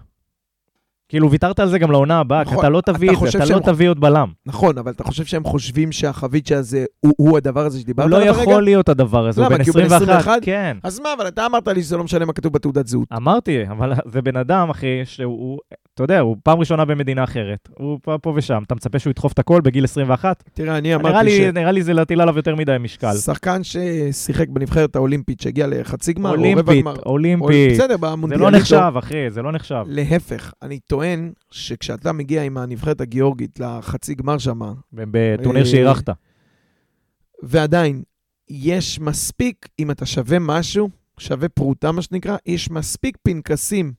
Speaker 1: כאילו, ויתרת על זה גם לעונה הבאה, כי
Speaker 2: נכון,
Speaker 1: אתה לא תביא
Speaker 2: אתה
Speaker 1: את זה, אתה
Speaker 2: שהם-
Speaker 1: לא תביא עוד בלם.
Speaker 2: נכון, אבל אתה חושב שהם חושבים שהחביצ'ה הזה הוא- הוא הדבר הזה
Speaker 1: הוא
Speaker 2: שדיברת
Speaker 1: לא
Speaker 2: עליו הרגע?
Speaker 1: יכול להיות הדבר הזה, הוא? בן
Speaker 2: כי הוא בן
Speaker 1: 21.
Speaker 2: 21?
Speaker 1: כן.
Speaker 2: אז מה, אבל אתה אמרת לי שזה לא משנה מה כתוב בתעודת זהות.
Speaker 1: אמרתי, אבל זה בן אדם, אחי, שהוא, הוא- אתה יודע, הוא פעם ראשונה במדינה אחרת. הוא פה, פה ושם. אתה מצפה שהוא ידחוף את הכל בגיל 21?
Speaker 2: תראה, אני
Speaker 1: נראה
Speaker 2: אמרתי
Speaker 1: לי, נראה לי זה להטיל עליו יותר מדי משקל.
Speaker 2: ששחקן ששיחק בנבחרת האולימפית, שהגיע לחצי גמר,
Speaker 1: אולימפית,
Speaker 2: או-
Speaker 1: אולימפית.
Speaker 2: בסדר,
Speaker 1: זה
Speaker 2: במונדיאליטו.
Speaker 1: לא נחשב, אחי, זה לא נחשב.
Speaker 2: להפך, אני טוען שכשאתה מגיע עם הנבחרת הגיאורגית לחצי גמר שם,
Speaker 1: בטורניר
Speaker 2: אה,
Speaker 1: שאירחת.
Speaker 2: ועדיין, יש מספיק, אם אתה שווה משהו, שווה פרוטה מה שנקרא, יש מספיק פנקסים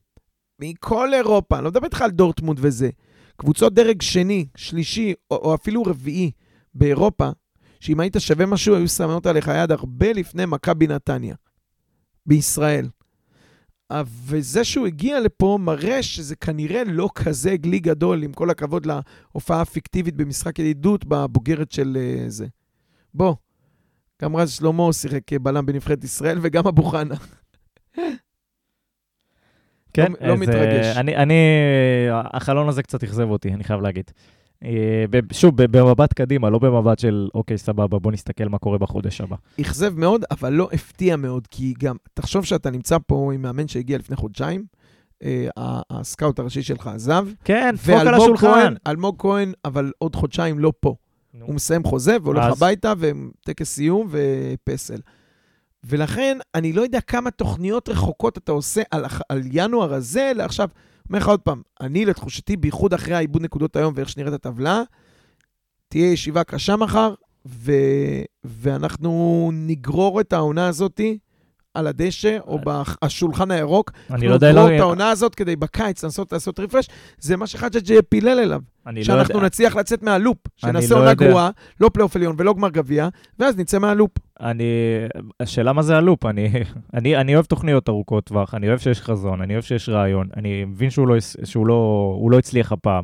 Speaker 2: מכל אירופה, אני לא מדבר איתך על דורטמונד וזה, קבוצות דרג שני, שלישי, או, או אפילו רביעי באירופה, שאם היית שווה משהו, היו שמות עליך יד הרבה לפני מכבי נתניה, בישראל. אה, וזה שהוא הגיע לפה מראה שזה כנראה לא כזה גלי גדול, עם כל הכבוד להופעה הפיקטיבית במשחק ידידות בבוגרת של אה, זה. בוא, גם רז שלמה שיחק בלם בנבחרת ישראל, וגם אבו חנה.
Speaker 1: כן,
Speaker 2: לא
Speaker 1: אז,
Speaker 2: מתרגש.
Speaker 1: אה, אני, אני, החלון הזה קצת אכזב אותי, אני חייב להגיד. אה, שוב, במבט קדימה, לא במבט של, אוקיי, סבבה, בוא נסתכל מה קורה בחודש הבא.
Speaker 2: אכזב מאוד, אבל לא הפתיע מאוד, כי גם, תחשוב שאתה נמצא פה עם מאמן שהגיע לפני חודשיים, אה, הסקאוט הראשי שלך עזב,
Speaker 1: כן, דפוק על השולחן.
Speaker 2: אלמוג כהן, אבל עוד חודשיים לא פה.
Speaker 1: נו.
Speaker 2: הוא מסיים חוזה והולך
Speaker 1: אז?
Speaker 2: הביתה, וטקס סיום ופסל. ולכן, אני לא יודע כמה תוכניות רחוקות אתה עושה על, על ינואר הזה לעכשיו. אומר לך עוד פעם, אני לתחושתי, בייחוד אחרי העיבוד נקודות היום ואיך שנראית הטבלה, תהיה ישיבה קשה מחר, ו... ואנחנו נגרור את העונה הזאתי על הדשא או בשולחן הירוק.
Speaker 1: אני לא יודע,
Speaker 2: נגרור
Speaker 1: לא-
Speaker 2: את העונה הזאת כדי בקיץ לנסות לעשות רפרש. זה מה שחג'ג' פילל אליו.
Speaker 1: אני לא
Speaker 2: שאנחנו
Speaker 1: יודע,
Speaker 2: נצליח לצאת מהלופ, שנעשה
Speaker 1: לא
Speaker 2: עונה. גרועה, לא פלייאוף עליון ולא גמר גביע, ואז נצא מהלופ.
Speaker 1: אני, השאלה מה זה הלופ, אני, אני, אני אוהב תוכניות ארוכות טווח, אני אוהב שיש חזון, אני אוהב שיש רעיון, אני מבין שהוא לא, הס- שהוא לא, הוא לא הצליח הפעם.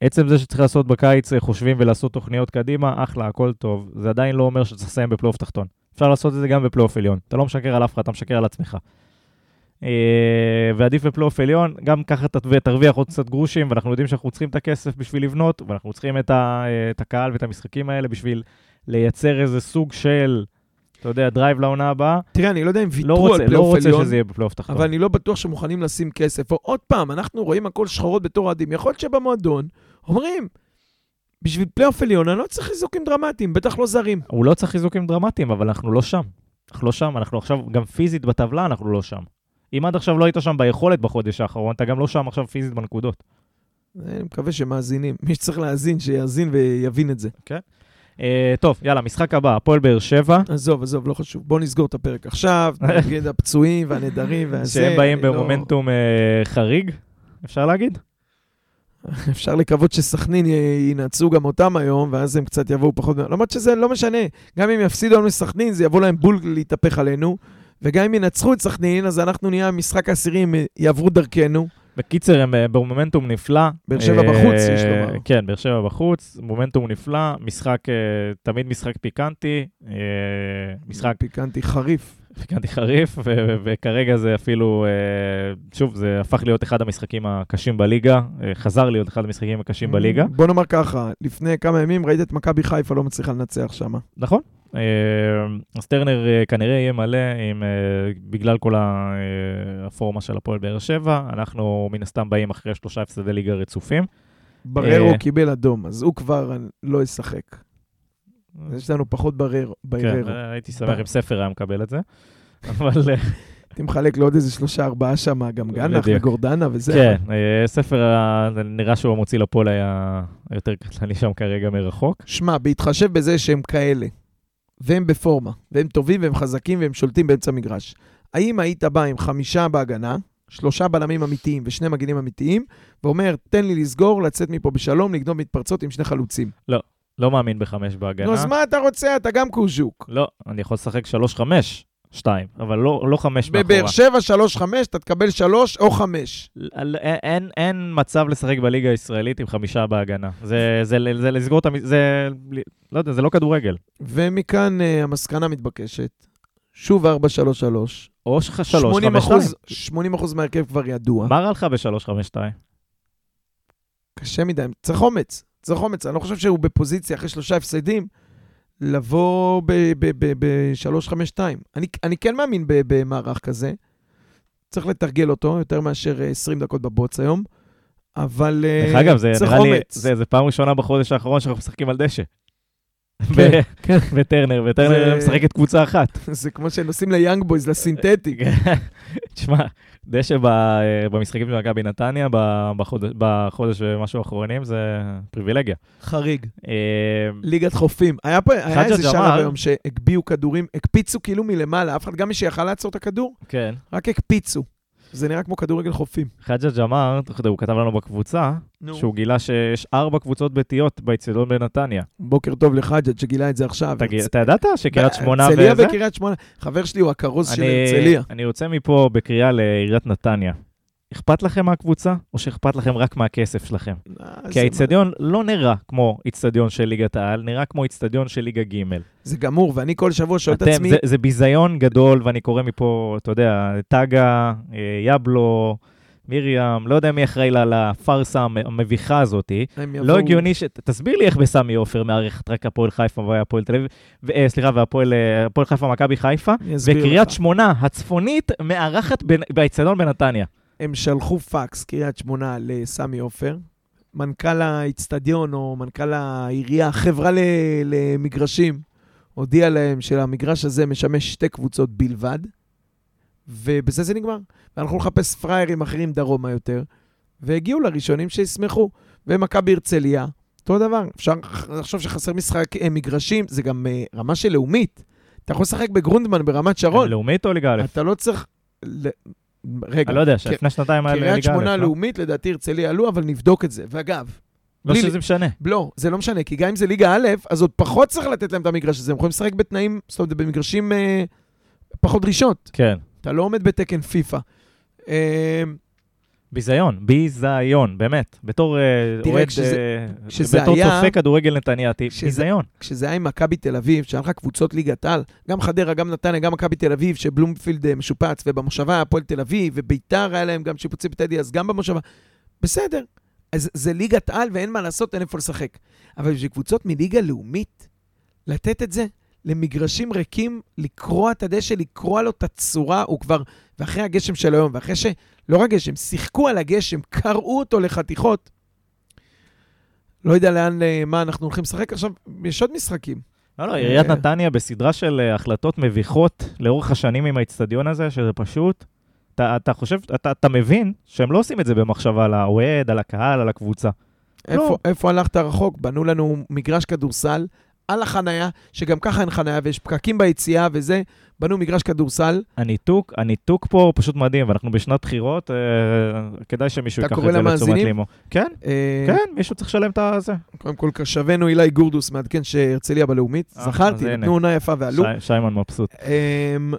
Speaker 1: עצם זה שצריך לעשות בקיץ אה, חושבים ולעשות תוכניות קדימה, אחלה, הכל טוב. זה עדיין לא אומר שצריך לסיים בפלייאוף תחתון. אפשר לעשות את זה גם בפלייאוף עליון. אתה לא משקר על אף אחד, אתה משקר על עצמך. אה, ועדיף בפלייאוף עליון, גם ככה תרוויח עוד קצת גרושים, ואנחנו יודעים שאנחנו צריכים את הכסף בשביל לבנות, ואנחנו צריכים את, ה, אה, את הקהל ואת המשחקים האלה בשביל לייצר איזה סוג של, אתה יודע, drive לעונה הבאה.
Speaker 2: תראה, אני לא יודע אם
Speaker 1: לא
Speaker 2: ויתרו
Speaker 1: רוצה,
Speaker 2: על
Speaker 1: לא
Speaker 2: פלייאוף
Speaker 1: רוצה
Speaker 2: עליון,
Speaker 1: שזה יהיה בפלייאוף תחתון.
Speaker 2: אבל אני לא בטוח שמוכנים לשים כסף. או עוד פעם, אנחנו רואים הכל שחורות בתור אוהדים. יכול להיות שבמועדון אומרים, בשביל פלייאוף עליון אני לא צריך חיזוקים דרמטיים, בטח לא זרים.
Speaker 1: הוא לא צריך חיזוקים דרמטיים, אבל אנחנו לא שם. אנחנו לא שם, אנחנו עכשיו, גם פיזית בטבלה אנחנו לא שם. אם עד עכשיו לא היית שם ביכולת בחודש האחרון, אתה גם לא שם עכשיו פיזית בנקודות.
Speaker 2: אני מקווה שמאזינים. מי שצריך להאזין, שיאזין ויבין את זה.
Speaker 1: אה, טוב, יאללה, משחק הבא, הפועל באר שבע,
Speaker 2: עזוב, עזוב, לא חשוב. בוא נסגור את הפרק עכשיו, <laughs> נגיד הפצועים והנדרים והזה.
Speaker 1: שהם באים
Speaker 2: לא-
Speaker 1: במומנטום אה, חריג, אפשר להגיד?
Speaker 2: אפשר לקוות שסכנין י- ינצחו גם אותם היום, ואז הם קצת יבואו פחות... למרות שזה לא משנה. גם אם יפסידו לנו לסכנין, זה יבוא להם בול להתהפך עלינו. וגם אם ינצחו את סכנין, אז אנחנו נהיה המשחק העשירי, הם יעברו דרכנו.
Speaker 1: בקיצר, הם אה, במומנטום נפלא.
Speaker 2: באר שבע
Speaker 1: אה,
Speaker 2: בחוץ, יש לומר.
Speaker 1: כן, באר שבע בחוץ, מומנטום נפלא, משחק, אה, תמיד משחק פיקנטי, משחק
Speaker 2: פיקנטי חריף.
Speaker 1: פיקנטי חריף, וכרגע זה אפילו, אה, שוב, זה הפך להיות אחד המשחקים הקשים בליגה, אה, חזר להיות אחד המשחקים הקשים בליגה,
Speaker 2: בוא נאמר ככה, לפני כמה ימים ראית את מכבי חיפה לא מצליחה לנצח שם.
Speaker 1: נכון? אה, אז טרנר אה, כנראה יהיה מלא עם, בגלל כל הפורמה של הפועל באר שבע, אנחנו מן הסתם באים אחרי שלושה הפסדי ליגה רצופים.
Speaker 2: בררו. קיבל אדום, אז הוא כבר לא ישחק. יש לנו פחות בררו.
Speaker 1: כן,
Speaker 2: בררו.
Speaker 1: אה, הייתי שמח אם ספר היה מקבל את זה. <laughs> אבל אה,
Speaker 2: הייתי מחלק לו עוד איזה שלושה, ארבעה שם, גם גנח. וגורדנה וזה.
Speaker 1: כן, אה, ספר, נראה שהוא המוציא לפועל היה יותר קטלני שם כרגע מרחוק.
Speaker 2: שמע, בהתחשב בזה שהם כאלה, והם בפורמה, והם טובים והם חזקים והם שולטים באמצע המגרש, האם היית בא עם חמישה בהגנה, שלושה בלמים אמיתיים ושני מגינים אמיתיים, ואומר, תן לי לסגור, לצאת מפה בשלום, לגנוב מתפרצות עם שני חלוצים.
Speaker 1: לא מאמין בחמש בהגנה.
Speaker 2: נו, אז מה אתה רוצה? אתה גם קוז'וק.
Speaker 1: לא, אני יכול לשחק שלוש חמש, שתיים, אבל לא, לא חמש מאחורה.
Speaker 2: בבאר שבע, שלוש, חמש, אתה תקבל שלוש או חמש.
Speaker 1: אין, אין, מצב לשחק בליגה הישראלית עם חמישה בהגנה. זה, זה, זה, זה לסגור את המ... זה, לא יודע, זה לא כדורגל.
Speaker 2: ומכאן אה, המסקנה מתבקשת. שוב 4-3-3.
Speaker 1: או ש- שלוש,
Speaker 2: 80
Speaker 1: חמש,
Speaker 2: אחוז,
Speaker 1: שתיים.
Speaker 2: 80 אחוז מהרכב כבר ידוע.
Speaker 1: מה רע לך בשלוש, חמש, שתיים?
Speaker 2: קשה מדי. צריך אומץ. צריך אומץ. אני לא חושב שהוא בפוזיציה, אחרי שלושה הפסדים, לבוא ב-3-5-2. אני, אני כן מאמין ב- במערך כזה. צריך לתרגל אותו יותר מאשר אה, 20 דקות בבוץ היום, אבל אה,
Speaker 1: דרך אגב, זה
Speaker 2: צריך
Speaker 1: נראה לי,
Speaker 2: אומץ.
Speaker 1: זה, זה פעם ראשונה בחודש האחרון שאנחנו משחקים על דשא.
Speaker 2: כן, כן.
Speaker 1: וטרנר, וטרנר משחקת קבוצה אחת.
Speaker 2: זה כמו שנוסעים ליאנג בויז, לסינתטי. <laughs>
Speaker 1: תשמע, דשא ב- במשחקים של מכבי נתניה בחודש ומשהו האחרונים זה פריבילגיה.
Speaker 2: חריג.
Speaker 1: אה,
Speaker 2: ליגת חופים. היה פה, היה איזה שלב. היום שהגביהו כדורים, הקפיצו כאילו מלמעלה, אף אחד, גם מי שיכל לעצור את הכדור,
Speaker 1: כן.
Speaker 2: רק הקפיצו. זה נראה כמו כדורגל חופים.
Speaker 1: אתה יודע, הוא כתב לנו בקבוצה, שהוא גילה שיש ארבע קבוצות ביתיות באצטדיון בנתניה.
Speaker 2: בוקר טוב לחג'ת שגילה את זה עכשיו.
Speaker 1: אתה גיל- אתה ידעת שקריית שמונה
Speaker 2: הרצליה
Speaker 1: וזה?
Speaker 2: וקריית שמונה. חבר שלי הוא הכרוז של הרצליה.
Speaker 1: אני יוצא מפה בקריאה לעיריית נתניה. אכפת לכם מהקבוצה, או שאכפת לכם רק מהכסף שלכם? כי האיצטדיון לא נראה כמו איצטדיון של ליגת העל, נראה כמו איצטדיון של ליגה ג'.
Speaker 2: זה גמור, ואני כל שבוע שואל את עצמי,
Speaker 1: זה, זה ביזיון גדול, ואני קורא מפה, אתה יודע, טאגה, אה, יבלו, מרים, לא יודע מי אחראי ל- לפארסה המ- המביכה הזאתי.
Speaker 2: הם
Speaker 1: לא
Speaker 2: יבואו-
Speaker 1: הגיוני ש... תסביר לי איך בסמי עופר מארחת רק הפועל חיפה והפועל תל אביב, ו- אה, סליחה, והפועל אה, חיפה, מכבי חיפה, וקריית. שמונה הצפונית מארחת באיצטדיון בנתניה.
Speaker 2: הם שלחו פקס, קריית שמונה, לסמי עופר. מנכ"ל האיצטדיון או מנכ"ל העירייה, חברה למגרשים, הודיע להם שהמגרש הזה משמש שתי קבוצות בלבד, ובזה זה נגמר. והלכו לחפש פראיירים אחרים דרומה יותר, והגיעו לראשונים שישמחו. ומכבי הרצליה, אותו דבר. אפשר לחשוב שחסר משחק אה, מגרשים, זה גם אה, רמה של לאומית. אתה יכול לשחק בגרונדמן ברמת שרון.
Speaker 1: לאומית או ליגה א'?
Speaker 2: אתה לא צריך... רגע,
Speaker 1: אני לא יודע, שלפני שנתיים היה ליגה א',
Speaker 2: קריית שמונה
Speaker 1: לא?
Speaker 2: לאומית, לדעתי הרצליה עלו, אבל נבדוק את זה. ואגב,
Speaker 1: לא שזה משנה.
Speaker 2: לא, זה לא משנה, כי גם אם זה ליגה א', אז עוד פחות צריך לתת להם את המגרש הזה. הם יכולים לשחק בתנאים, זאת אומרת, במגרשים אה, פחות דרישות.
Speaker 1: כן.
Speaker 2: אתה לא עומד בתקן פיפא.
Speaker 1: ביזיון, ביזיון, באמת. בתור אה, אוהד, אה, בתור צופה כדורגל נתניאתי,
Speaker 2: כשזה-
Speaker 1: ביזיון.
Speaker 2: כשזה היה עם מכבי תל אביב, שהיה לך קבוצות ליגת על, גם חדרה, גם נתניה, גם מכבי תל אביב, שבלומפילד אה, משופץ, ובמושבה היה הפועל תל אביב, וביתר היה להם גם שיפוצי בטדי, אז גם במושבה. בסדר. אז זה ליגת על ואין מה לעשות, אין איפה לשחק. אבל בשביל קבוצות מליגה לאומית, לתת את זה למגרשים ריקים, לקרוע את הדשא, לקרוע לו את הצורה, הוא כבר, ואחרי הגשם של היום, ואחרי ש... לא רק גשם, שיחקו על הגשם, קרעו אותו לחתיכות. לא יודע לאן, אה, מה אנחנו הולכים לשחק עכשיו, יש עוד משחקים.
Speaker 1: לא, לא, עיריית
Speaker 2: אה,
Speaker 1: נתניה בסדרה של אה, החלטות מביכות לאורך השנים עם האיצטדיון הזה, שזה פשוט... אתה, אתה חושב, אתה, אתה מבין שהם לא עושים את זה במחשבה על האוהד, על הקהל, על הקבוצה.
Speaker 2: איפה,
Speaker 1: לא.
Speaker 2: איפה הלכת רחוק? בנו לנו מגרש כדורסל על החנייה, שגם ככה אין חנייה ויש פקקים ביציאה וזה, בנו מגרש כדורסל.
Speaker 1: הניתוק, הניתוק פה הוא פשוט מדהים, ואנחנו בשנת בחירות, אה, כדאי שמישהו ייקח את זה לתשומת? לימו. כן,
Speaker 2: אה,
Speaker 1: כן, מישהו צריך לשלם את הזה.
Speaker 2: קודם כל, כשבנו אילי גורדוס מעדכן שהרצליה בלאומית.
Speaker 1: אה,
Speaker 2: זכרתי. נתנו עונה יפה ועלו.
Speaker 1: שי- שיימן מבסוט.
Speaker 2: אמ,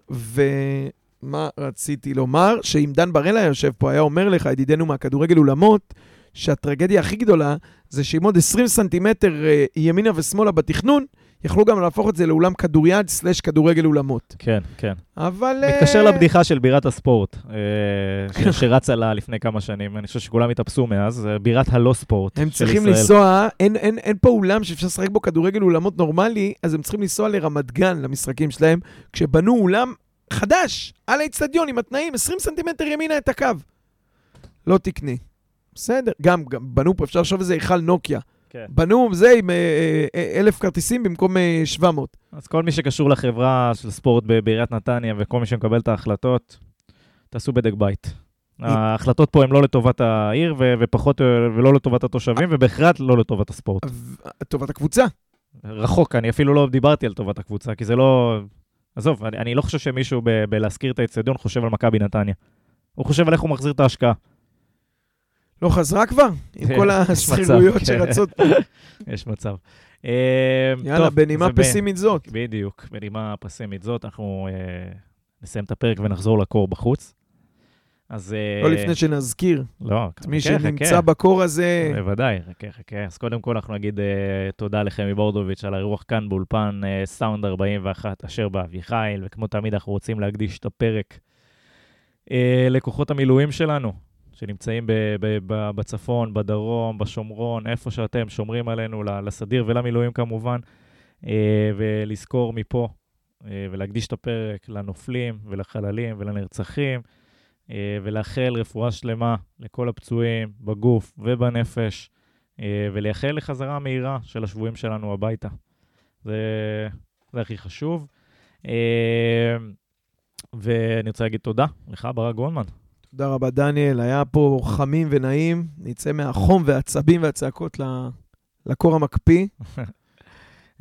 Speaker 2: ומה רציתי לומר? שאם דן בראלה יושב פה, היה אומר לך, ידידנו מהכדורגל אולמות, שהטרגדיה הכי גדולה זה שעם עוד 20 סנטימטר אה, ימינה ושמאלה בתכנון, יכלו גם להפוך את זה לאולם כדוריד סלש כדורגל אולמות.
Speaker 1: כן, כן.
Speaker 2: אבל... אה,
Speaker 1: מתקשר לבדיחה של בירת הספורט, אה, שרצה לה לפני כמה שנים. אני חושב שכולם התאפסו מאז, בירת הלא ספורט
Speaker 2: הם
Speaker 1: של
Speaker 2: צריכים
Speaker 1: ישראל.
Speaker 2: לנסוע, אין, אין, אין פה אולם שאפשר לשחק בו כדורגל אולמות נורמלי, אז הם צריכים לנסוע לרמת גן למשחקים שלהם, כשבנו אולם חדש, על האצטדיון עם התנאים, 20 סנטימטר ימינה את הקו. לא תקני. בסדר, גם, גם בנו פה, אפשר לחשוב איזה היכל נוקיה.
Speaker 1: כן.
Speaker 2: בנו זה עם אה, אה, אה, אלף כרטיסים במקום אה, 700.
Speaker 1: אז כל מי שקשור לחברה של ספורט בעיריית נתניה וכל מי שמקבל את ההחלטות, תעשו בדק בית. ההחלטות פה הן לא לטובת העיר ופחות, אה, ולא לטובת התושבים, ובהכרח לא לטובת הספורט.
Speaker 2: טובת הקבוצה.
Speaker 1: רחוק, אני אפילו לא דיברתי על טובת הקבוצה, כי זה לא... עזוב, אני, אני לא חושב שמישהו ב- בלהזכיר את האצטדיון חושב על מכבי נתניה. הוא חושב על איך הוא מחזיר את ההשקעה.
Speaker 2: לא חזרה כבר? עם כל <laughs> השכירויות
Speaker 1: כן.
Speaker 2: שרצות פה. <laughs>
Speaker 1: יש מצב. אה,
Speaker 2: יאללה, בנימה פסימית זאת.
Speaker 1: בדיוק, בנימה פסימית זאת, אנחנו אה, נסיים את הפרק ונחזור לקור בחוץ. אז... אה,
Speaker 2: לא לפני שנזכיר.
Speaker 1: לא,
Speaker 2: את מי שנמצא. בקור הזה,
Speaker 1: בוודאי, חכה, חכה. אז קודם כל אנחנו נגיד אה, תודה לחמי בורדוביץ' על האירוח כאן באולפן סאונד 41 אשר באביחיל, וכמו תמיד אנחנו רוצים להקדיש את הפרק לכוחות המילואים שלנו, שנמצאים ב- ב- ב- בצפון, בדרום, בשומרון, איפה שאתם שומרים עלינו, לסדיר ולמילואים כמובן, אה, ולזכור מפה אה, ולהקדיש את הפרק לנופלים ולחללים ולנרצחים. אה, ולאחל רפואה שלמה לכל הפצועים בגוף ובנפש, ולייחל לחזרה מהירה של השבויים שלנו הביתה. זה, זה הכי חשוב. ואני רוצה להגיד תודה לך, ברק גולדמן.
Speaker 2: תודה רבה, דניאל. היה פה חמים ונעים. נצא מהחום והעצבים והצעקות לקור המקפיא.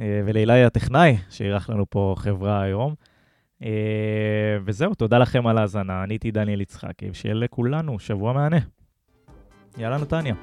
Speaker 1: אה, ולאילי הטכנאי, שאירח לנו פה חברה היום. אה, וזהו, תודה לכם על ההאזנה. אני הייתי דניאל יצחקי, ושיהיה לכולנו שבוע מהנה. יאללה, נתניה.